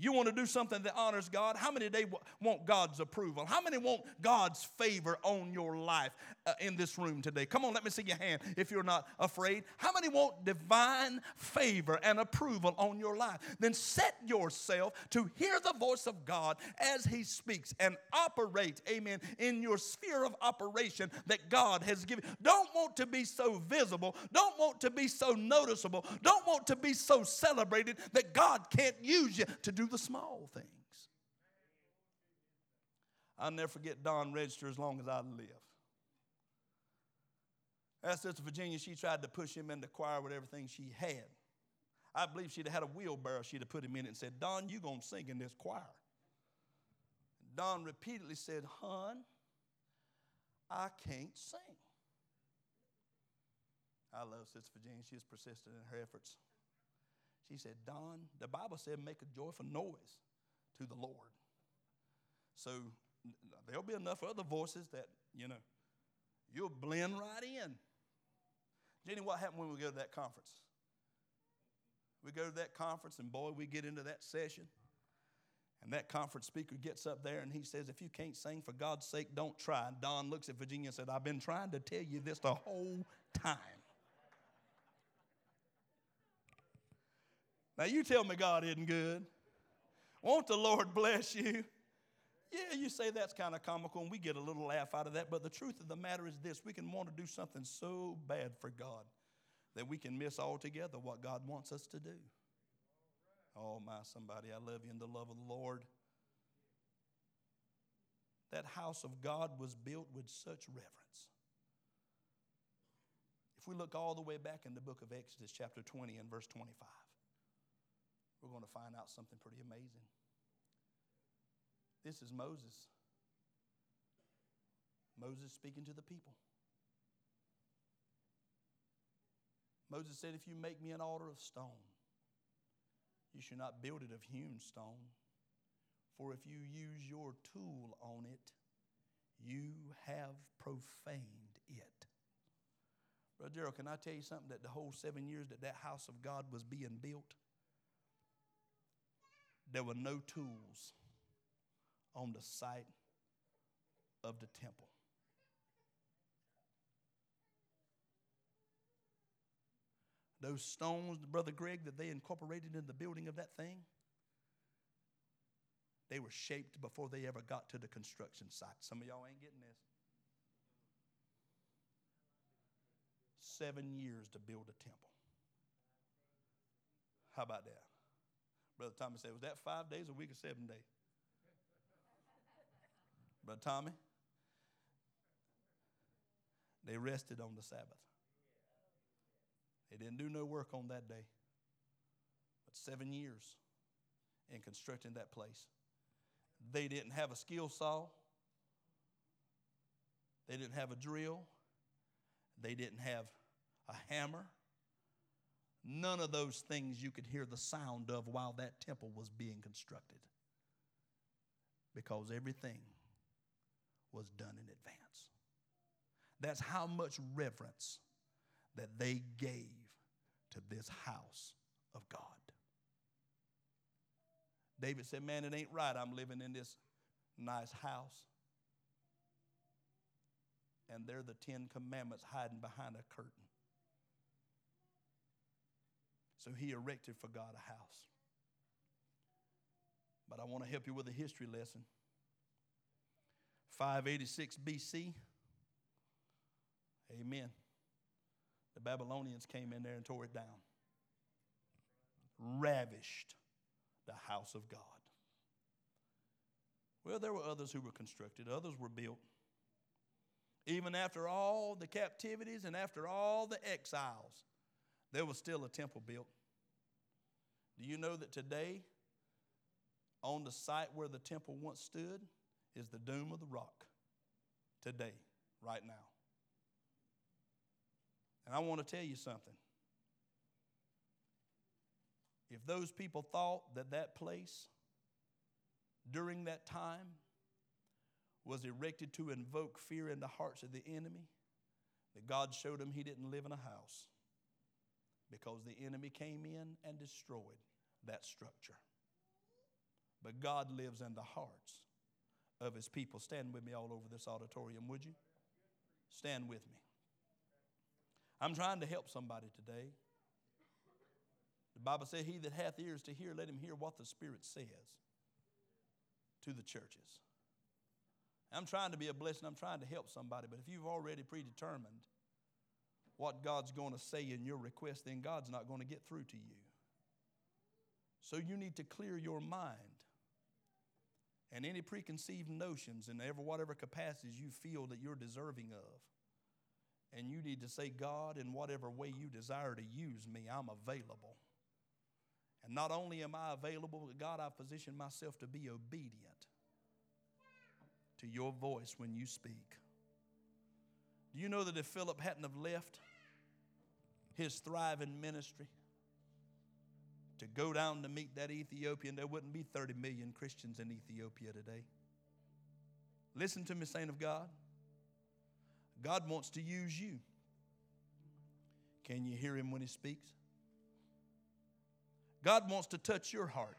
S1: You want to do something that honors God? How many today want God's approval? How many want God's favor on your life uh, in this room today? Come on, let me see your hand if you're not afraid. How many want divine favor and approval on your life? Then set yourself to hear the voice of God as He speaks and operate, amen, in your sphere of operation that God has given. Don't want to be so visible, don't want to be so noticeable, don't want to be so celebrated that God can't use you to do the small things. I'll never forget Don Register as long as I live. That's Sister Virginia, she tried to push him in the choir with everything she had. I believe she'd have had a wheelbarrow, she'd have put him in it and said, Don, you're going to sing in this choir. Don repeatedly said, Hon, I can't sing. I love Sister Virginia. She's persistent in her efforts. She said, Don, the Bible said, make a joyful noise to the Lord. So there'll be enough other voices that, you know, you'll blend right in. Jenny, what happened when we go to that conference? We go to that conference, and boy, we get into that session. And that conference speaker gets up there and he says, If you can't sing for God's sake, don't try. And Don looks at Virginia and said, I've been trying to tell you this the whole time. Now, you tell me God isn't good. Won't the Lord bless you? Yeah, you say that's kind of comical, and we get a little laugh out of that. But the truth of the matter is this we can want to do something so bad for God that we can miss altogether what God wants us to do. Oh, my, somebody, I love you in the love of the Lord. That house of God was built with such reverence. If we look all the way back in the book of Exodus, chapter 20 and verse 25, we're going to find out something pretty amazing. This is Moses. Moses speaking to the people. Moses said, If you make me an altar of stone, you should not build it of hewn stone. For if you use your tool on it, you have profaned it. Brother Gerald, can I tell you something? That the whole seven years that that house of God was being built, there were no tools on the site of the temple. Those stones, Brother Greg, that they incorporated in the building of that thing, they were shaped before they ever got to the construction site. Some of y'all ain't getting this. Seven years to build a temple. How about that? Brother Tommy said, Was that five days, a week, or seven days? Brother Tommy, they rested on the Sabbath. They didn't do no work on that day. But seven years in constructing that place. They didn't have a skill saw. They didn't have a drill. They didn't have a hammer. None of those things you could hear the sound of while that temple was being constructed. Because everything was done in advance. That's how much reverence that they gave to this house of God. David said, Man, it ain't right. I'm living in this nice house. And there are the Ten Commandments hiding behind a curtain. So he erected for God a house. But I want to help you with a history lesson. 586 BC. Amen. The Babylonians came in there and tore it down, ravished the house of God. Well, there were others who were constructed, others were built. Even after all the captivities and after all the exiles, there was still a temple built. Do you know that today, on the site where the temple once stood, is the Dome of the Rock? Today, right now. And I want to tell you something. If those people thought that that place during that time was erected to invoke fear in the hearts of the enemy, that God showed them he didn't live in a house because the enemy came in and destroyed that structure. but God lives in the hearts of his people. Stand with me all over this auditorium, would you? Stand with me. I'm trying to help somebody today. The Bible says, He that hath ears to hear, let him hear what the Spirit says to the churches. I'm trying to be a blessing, I'm trying to help somebody, but if you've already predetermined what God's going to say in your request, then God's not going to get through to you. So you need to clear your mind and any preconceived notions in ever whatever capacities you feel that you're deserving of. And you need to say, God, in whatever way you desire to use me, I'm available. And not only am I available, but God, I've positioned myself to be obedient to your voice when you speak. Do you know that if Philip hadn't have left his thriving ministry to go down to meet that Ethiopian, there wouldn't be 30 million Christians in Ethiopia today. Listen to me, saint of God. God wants to use you. Can you hear him when he speaks? God wants to touch your heart.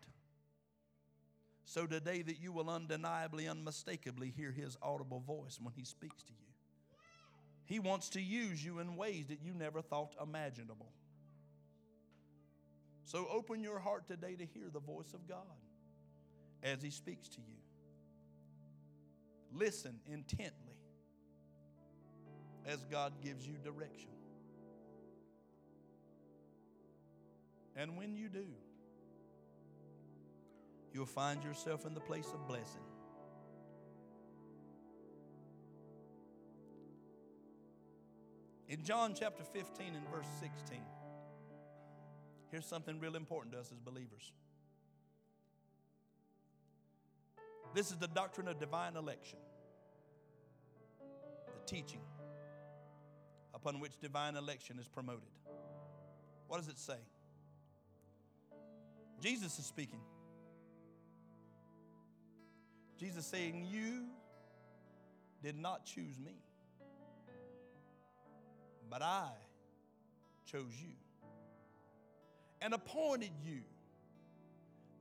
S1: So today that you will undeniably, unmistakably hear his audible voice when he speaks to you. He wants to use you in ways that you never thought imaginable. So open your heart today to hear the voice of God as he speaks to you. Listen intently as God gives you direction. And when you do, you'll find yourself in the place of blessing. In John chapter 15 and verse 16, here's something real important to us as believers. This is the doctrine of divine election, the teaching upon which divine election is promoted. What does it say? Jesus is speaking. Jesus saying, You did not choose me, but I chose you and appointed you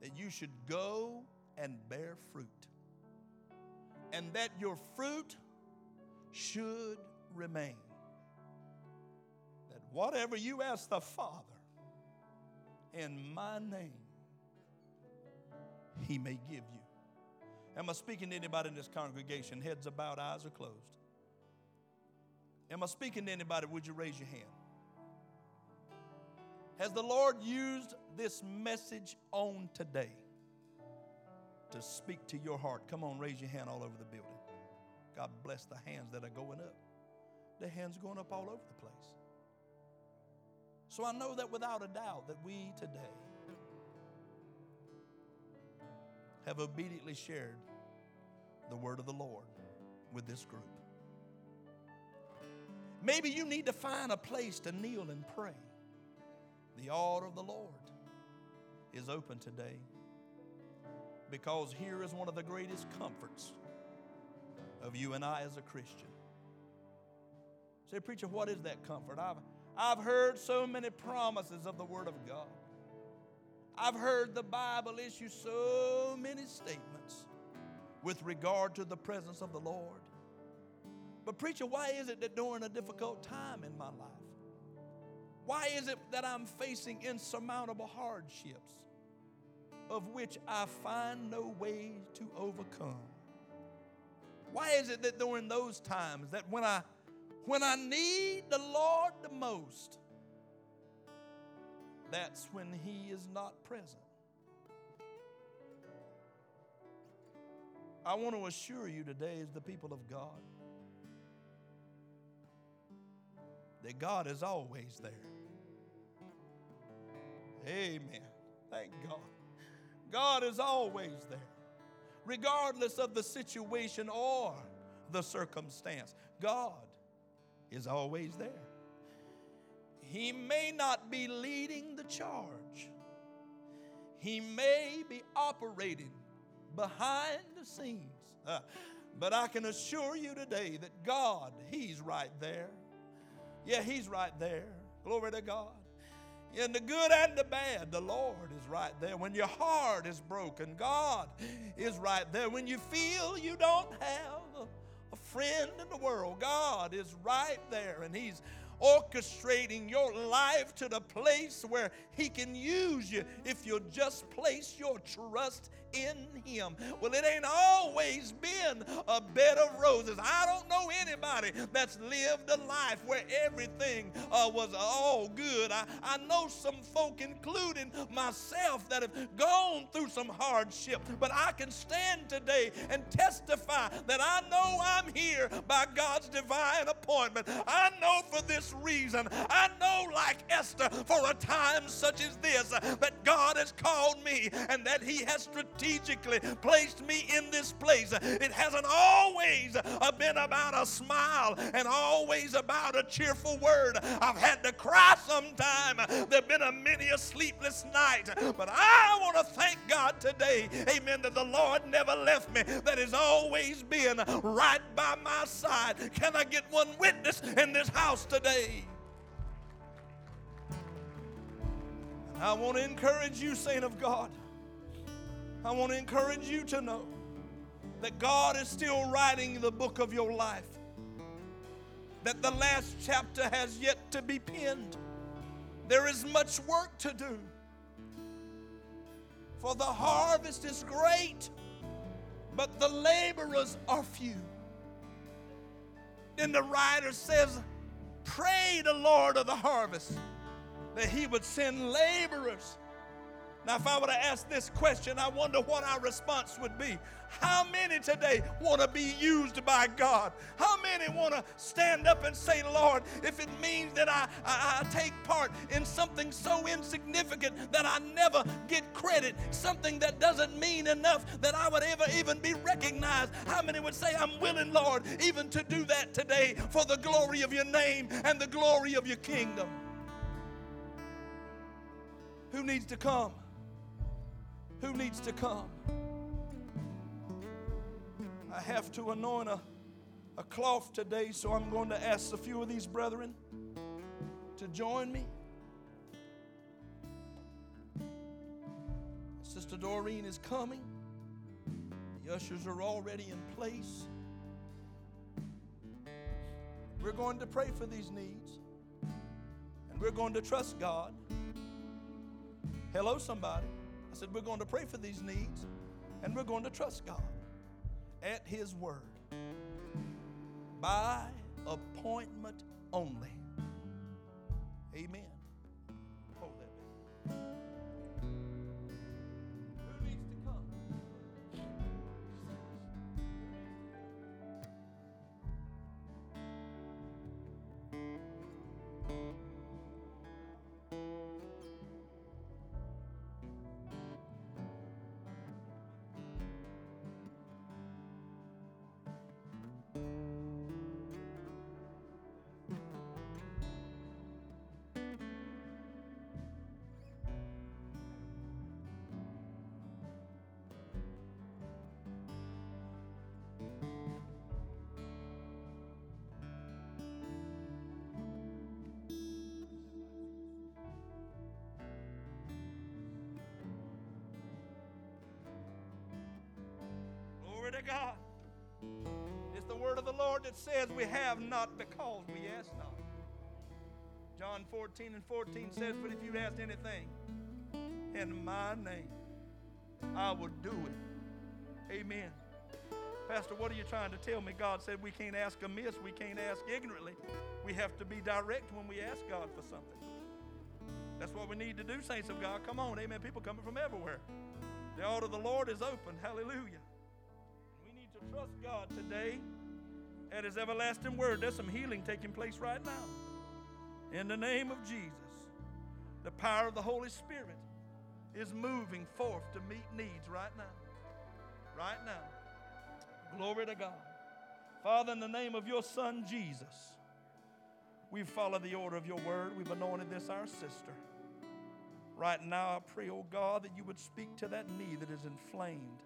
S1: that you should go and bear fruit, and that your fruit should remain. That whatever you ask the Father in my name, He may give you. Am I speaking to anybody in this congregation? Heads are bowed, eyes are closed. Am I speaking to anybody? Would you raise your hand? Has the Lord used this message on today to speak to your heart? Come on, raise your hand all over the building. God bless the hands that are going up. The hands going up all over the place. So I know that without a doubt that we today have obediently shared the word of the Lord with this group. Maybe you need to find a place to kneel and pray. The altar of the Lord is open today because here is one of the greatest comforts of you and I as a Christian. Say, preacher, what is that comfort? I've, I've heard so many promises of the Word of God. I've heard the Bible issue so many statements with regard to the presence of the Lord. But, preacher, why is it that during a difficult time in my life, why is it that I'm facing insurmountable hardships of which I find no way to overcome? Why is it that during those times that when I when I need the Lord the most, that's when He is not present? I want to assure you today, as the people of God, that God is always there. Amen. Thank God. God is always there, regardless of the situation or the circumstance. God is always there. He may not be leading the charge, He may be operating behind the scenes. Uh, but I can assure you today that God, He's right there. Yeah, He's right there. Glory to God. In the good and the bad, the Lord is right there. When your heart is broken, God is right there. When you feel you don't have a friend in the world, God is right there. And He's orchestrating your life to the place where He can use you if you'll just place your trust in Him. Well, it ain't always been a bed of roses. I don't know anybody that's lived a life where everything uh, was all good. I, I know some folk, including myself, that have gone through some hardship, but I can stand today and testify that I know I'm here by God's divine appointment. I know for this reason, I know, like Esther, for a time such as this, that God has called me and that He has strategically strategically placed me in this place. It hasn't always uh, been about a smile and always about a cheerful word. I've had to cry sometime. There have been a many a sleepless night. But I want to thank God today, amen, that the Lord never left me, that has always been right by my side. Can I get one witness in this house today? I want to encourage you, saint of God. I want to encourage you to know that God is still writing the book of your life, that the last chapter has yet to be penned. There is much work to do. For the harvest is great, but the laborers are few. Then the writer says, Pray the Lord of the harvest that he would send laborers now, if I were to ask this question, I wonder what our response would be. How many today want to be used by God? How many want to stand up and say, Lord, if it means that I, I, I, take part in something so insignificant that I never get credit, something that doesn't mean enough that I would ever even be recognized? How many would say, I'm willing, Lord, even to do that today for the glory of your name and the glory of your kingdom? Who needs to come? Who needs to come? I have to anoint a, a cloth today, so I'm going to ask a few of these brethren to join me. Sister Doreen is coming. The ushers are already in place. We're going to pray for these needs. And we're going to trust God. Hello, somebody. I said, We're going to pray for these needs and we're going to trust God at His word by appointment only. Amen. To God. It's the word of the Lord that says we have not because we ask not. John 14 and 14 says, But if you ask anything in my name, I will do it. Amen. Pastor, what are you trying to tell me? God said we can't ask amiss, we can't ask ignorantly. We have to be direct when we ask God for something. That's what we need to do, saints of God. Come on, amen. People coming from everywhere. The altar of the Lord is open. Hallelujah trust God today at His everlasting word. There's some healing taking place right now. In the name of Jesus, the power of the Holy Spirit is moving forth to meet needs right now. Right now. Glory to God. Father, in the name of your Son, Jesus, we follow the order of your word. We've anointed this our sister. Right now, I pray, oh God, that you would speak to that knee that is inflamed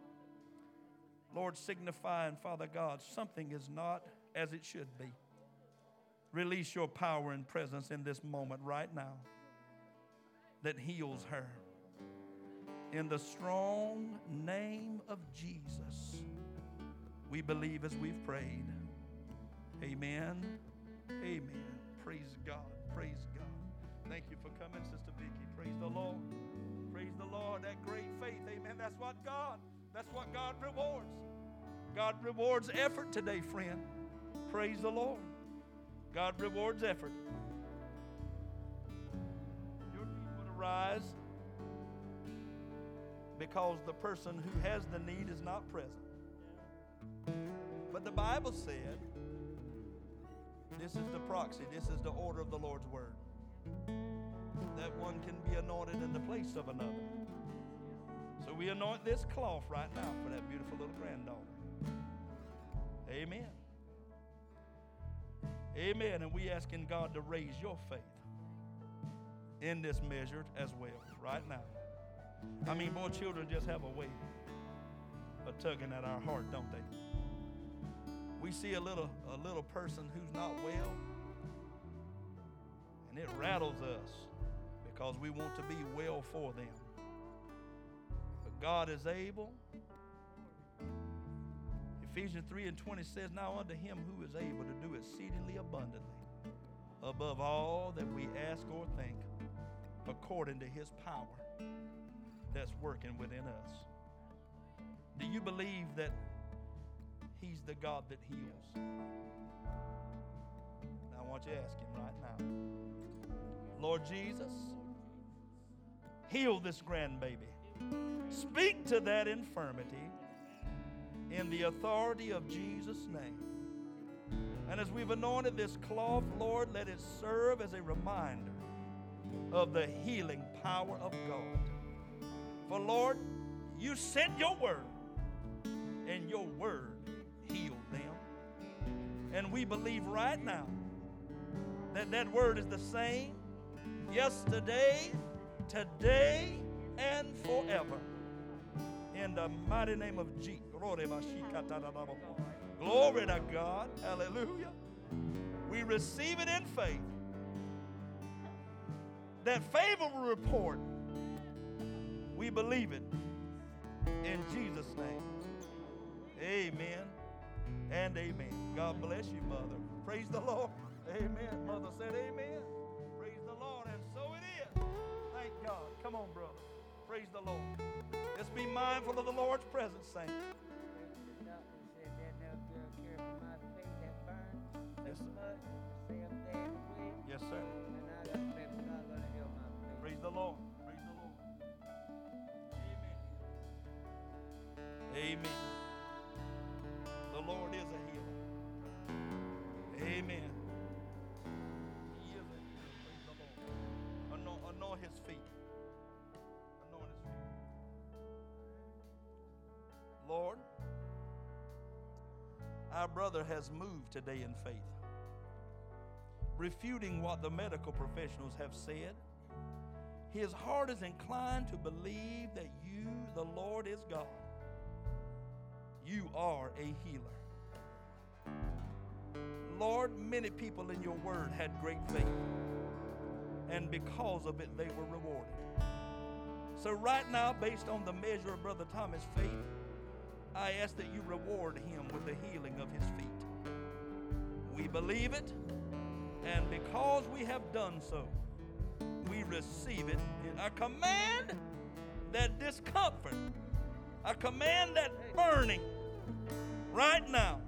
S1: Lord, signifying, Father God, something is not as it should be. Release your power and presence in this moment right now. that heals her. In the strong name of Jesus, we believe as we've prayed. Amen. Amen. Praise God. Praise God. Thank you for coming, Sister Vicky. Praise the Lord. Praise the Lord. That great faith. Amen. That's what God, that's what God rewards. God rewards effort today, friend. Praise the Lord. God rewards effort. Your need would arise because the person who has the need is not present. But the Bible said, this is the proxy, this is the order of the Lord's word. That one can be anointed in the place of another. So we anoint this cloth right now for that beautiful little granddaughter. Amen. Amen. And we asking God to raise your faith in this measure as well, right now. I mean, boy, children just have a way of tugging at our heart, don't they? We see a little a little person who's not well, and it rattles us because we want to be well for them. God is able. Ephesians 3 and 20 says, Now unto him who is able to do exceedingly abundantly, above all that we ask or think, according to his power that's working within us. Do you believe that He's the God that heals? Now I want you to ask Him right now. Lord Jesus, heal this grandbaby. Speak to that infirmity in the authority of Jesus' name. And as we've anointed this cloth, Lord, let it serve as a reminder of the healing power of God. For Lord, you sent your word, and your word healed them. And we believe right now that that word is the same yesterday, today, and forever. In the mighty name of Jesus. Glory to God. Hallelujah. We receive it in faith. That favorable report we believe it in Jesus' name. Amen and amen. God bless you, Mother. Praise the Lord. Amen. Mother said, Amen. Praise the Lord. And so it is. Thank God. Come on, brother. Praise the Lord. Let's be mindful of the Lord's presence, saints. Yes, sir. Praise the Lord. Praise the Lord. Amen. Amen. The Lord is a healer. Amen. Lord, our brother has moved today in faith, refuting what the medical professionals have said. His heart is inclined to believe that you, the Lord, is God. You are a healer. Lord, many people in your word had great faith, and because of it, they were rewarded. So, right now, based on the measure of Brother Thomas' faith, I ask that you reward him with the healing of his feet. We believe it, and because we have done so, we receive it. I command that discomfort, I command that burning right now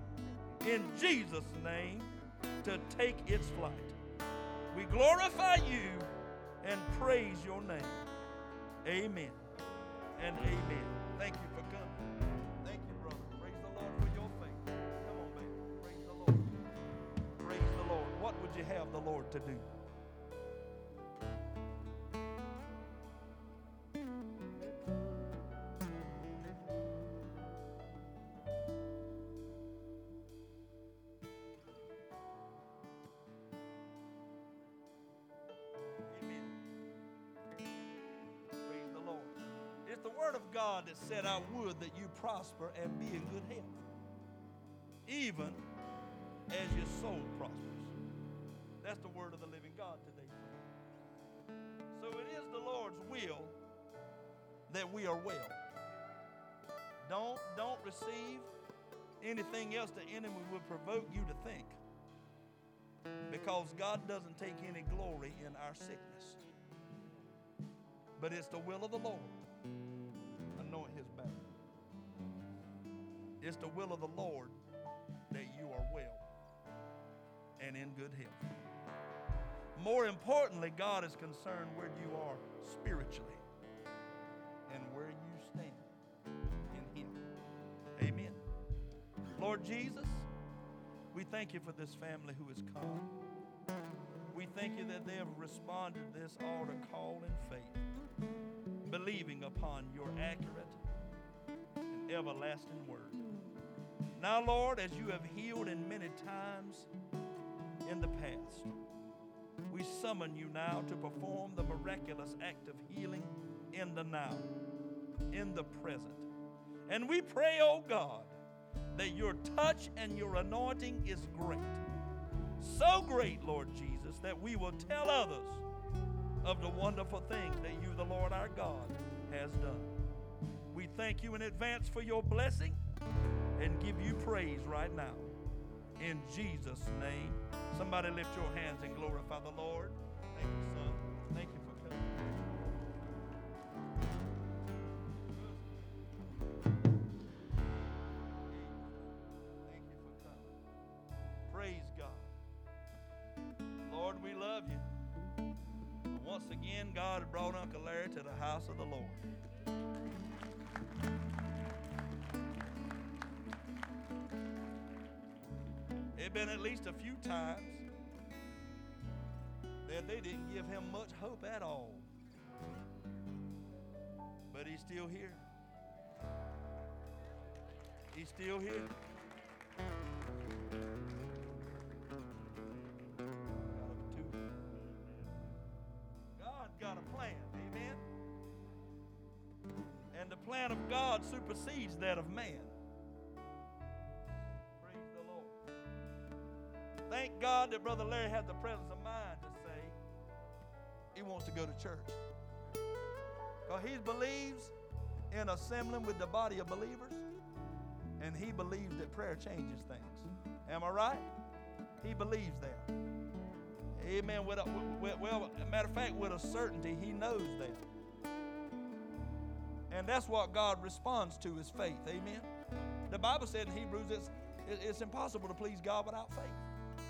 S1: in Jesus' name to take its flight. We glorify you and praise your name. Amen and amen. Thank you Lord to do? Amen. Praise the Lord. It's the word of God that said, I would that you prosper and be in good health, even as your soul that we are well. Don't, don't receive anything else the enemy will provoke you to think. Because God doesn't take any glory in our sickness. But it's the will of the Lord. Anoint his back. It's the will of the Lord that you are well and in good health. More importantly, God is concerned where you are spiritually and where you stand in Him. Amen. Lord Jesus, we thank you for this family who has come. We thank you that they have responded to this altar call in faith, believing upon your accurate and everlasting word. Now, Lord, as you have healed in many times in the past, we summon you now to perform the miraculous act of healing in the now, in the present. And we pray, oh God, that your touch and your anointing is great. So great, Lord Jesus, that we will tell others of the wonderful things that you, the Lord our God, has done. We thank you in advance for your blessing and give you praise right now. In Jesus' name. Somebody lift your hands and glorify the Lord. Thank you, son. Thank you once again, God had brought Uncle Larry to the house of the Lord. It had been at least a few times that they didn't give him much hope at all. But he's still here. He's still here. Plan of God supersedes that of man. Praise the Lord. Thank God that Brother Larry had the presence of mind to say he wants to go to church. Because he believes in assembling with the body of believers, and he believes that prayer changes things. Am I right? He believes that. Amen. With a, well, matter of fact, with a certainty, he knows that. And that's what God responds to is faith. Amen. The Bible said in Hebrews it's, it's impossible to please God without faith.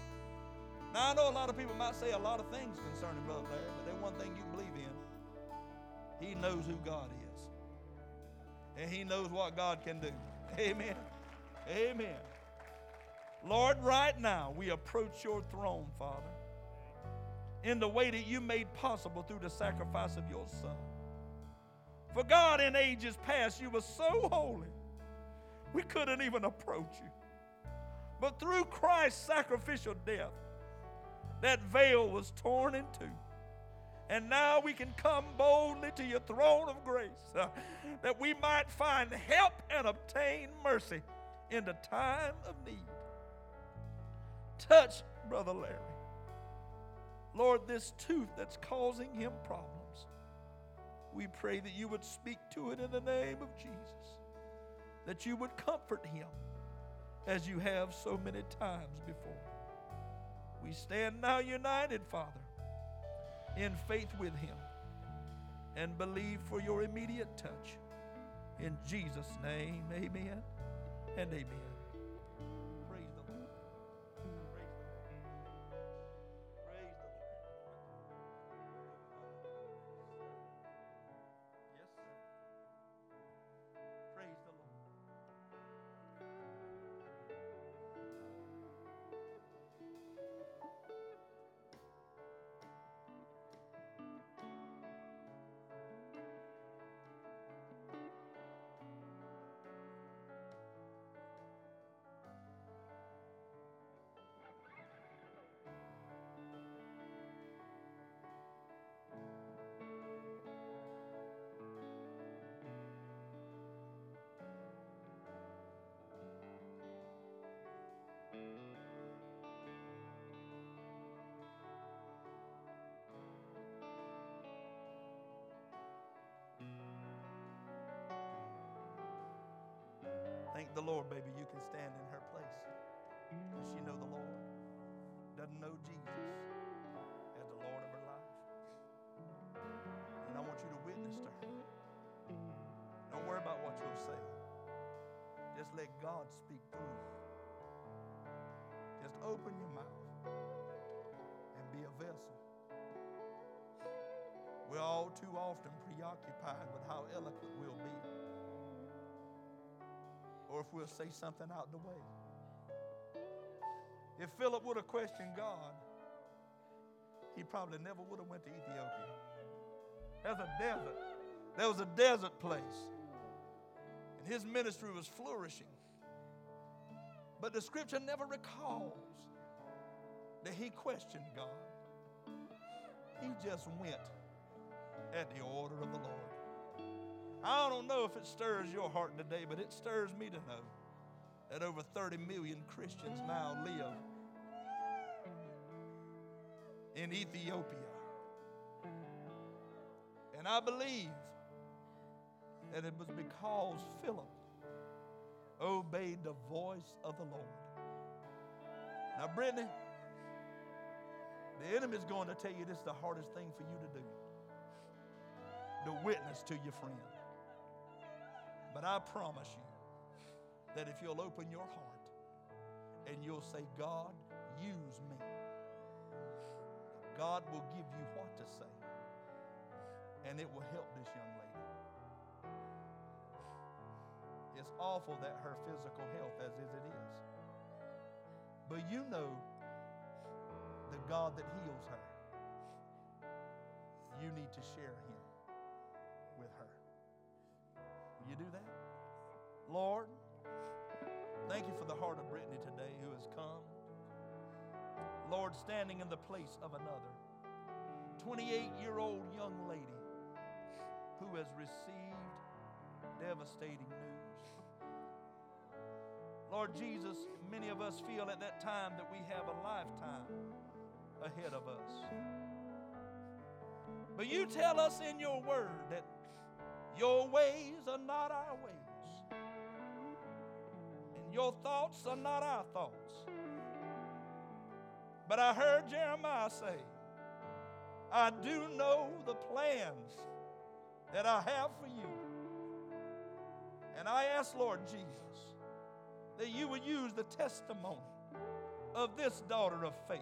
S1: Now, I know a lot of people might say a lot of things concerning Brother Larry, but there's one thing you can believe in. He knows who God is. And he knows what God can do. Amen. Amen. Lord, right now we approach your throne, Father, in the way that you made possible through the sacrifice of your Son. For God, in ages past, you were so holy, we couldn't even approach you. But through Christ's sacrificial death, that veil was torn in two. And now we can come boldly to your throne of grace uh, that we might find help and obtain mercy in the time of need. Touch Brother Larry. Lord, this tooth that's causing him problems, we pray that you would speak to it in the name of Jesus, that you would comfort him as you have so many times before. We stand now united, Father, in faith with Him and believe for your immediate touch. In Jesus' name, amen and amen. The Lord, baby, you can stand in her place. Does she know the Lord? Doesn't know Jesus as the Lord of her life. And I want you to witness to her. Don't worry about what you'll say. Just let God speak through you. Just open your mouth and be a vessel. We're all too often preoccupied with how eloquent we'll be or if we'll say something out the way. If Philip would have questioned God, he probably never would have went to Ethiopia. There's a desert. There was a desert place. And his ministry was flourishing. But the scripture never recalls that he questioned God. He just went at the order of the Lord. I don't know if it stirs your heart today, but it stirs me to know that over 30 million Christians now live in Ethiopia. And I believe that it was because Philip obeyed the voice of the Lord. Now, Brittany, the enemy is going to tell you this is the hardest thing for you to do to witness to your friend. But I promise you that if you'll open your heart and you'll say, God, use me, God will give you what to say, and it will help this young lady. It's awful that her physical health as is it is. But you know the God that heals her. You need to share him you do that? Lord, thank you for the heart of Brittany today who has come. Lord, standing in the place of another 28 year old young lady who has received devastating news. Lord Jesus, many of us feel at that time that we have a lifetime ahead of us. But you tell us in your word that your ways are not our ways, and your thoughts are not our thoughts. But I heard Jeremiah say, I do know the plans that I have for you. And I ask, Lord Jesus, that you would use the testimony of this daughter of faith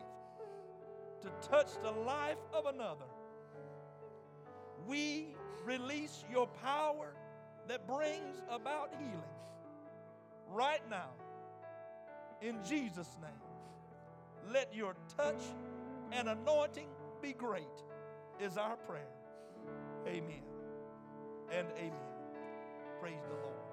S1: to touch the life of another. We release your power that brings about healing right now in Jesus' name. Let your touch and anointing be great, is our prayer. Amen and amen. Praise the Lord.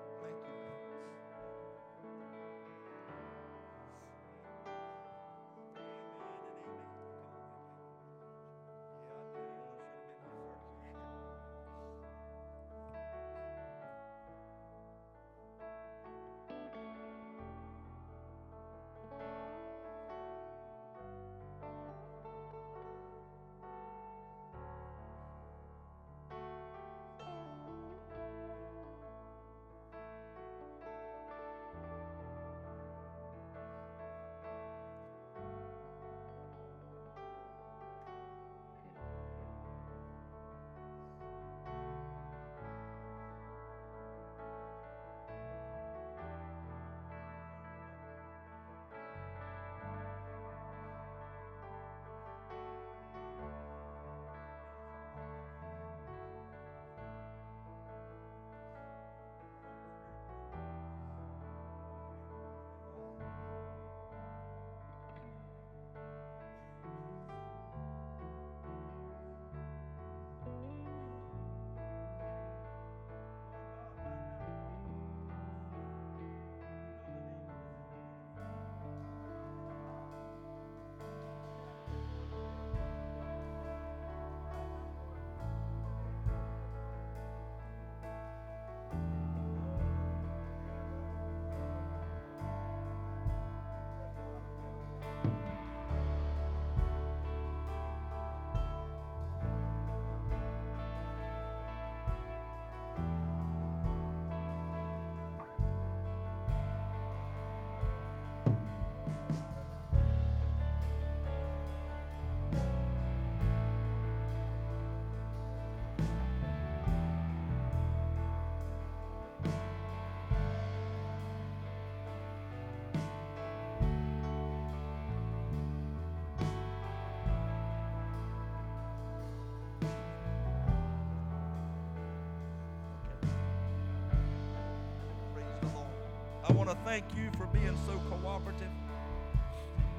S1: Want to thank you for being so cooperative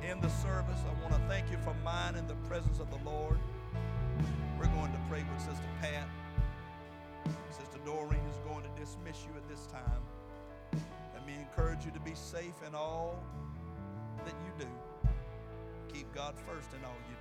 S1: in the service. I want to thank you for mine in the presence of the Lord. We're going to pray with Sister Pat. Sister Doreen is going to dismiss you at this time. Let me encourage you to be safe in all that you do. Keep God first in all you do.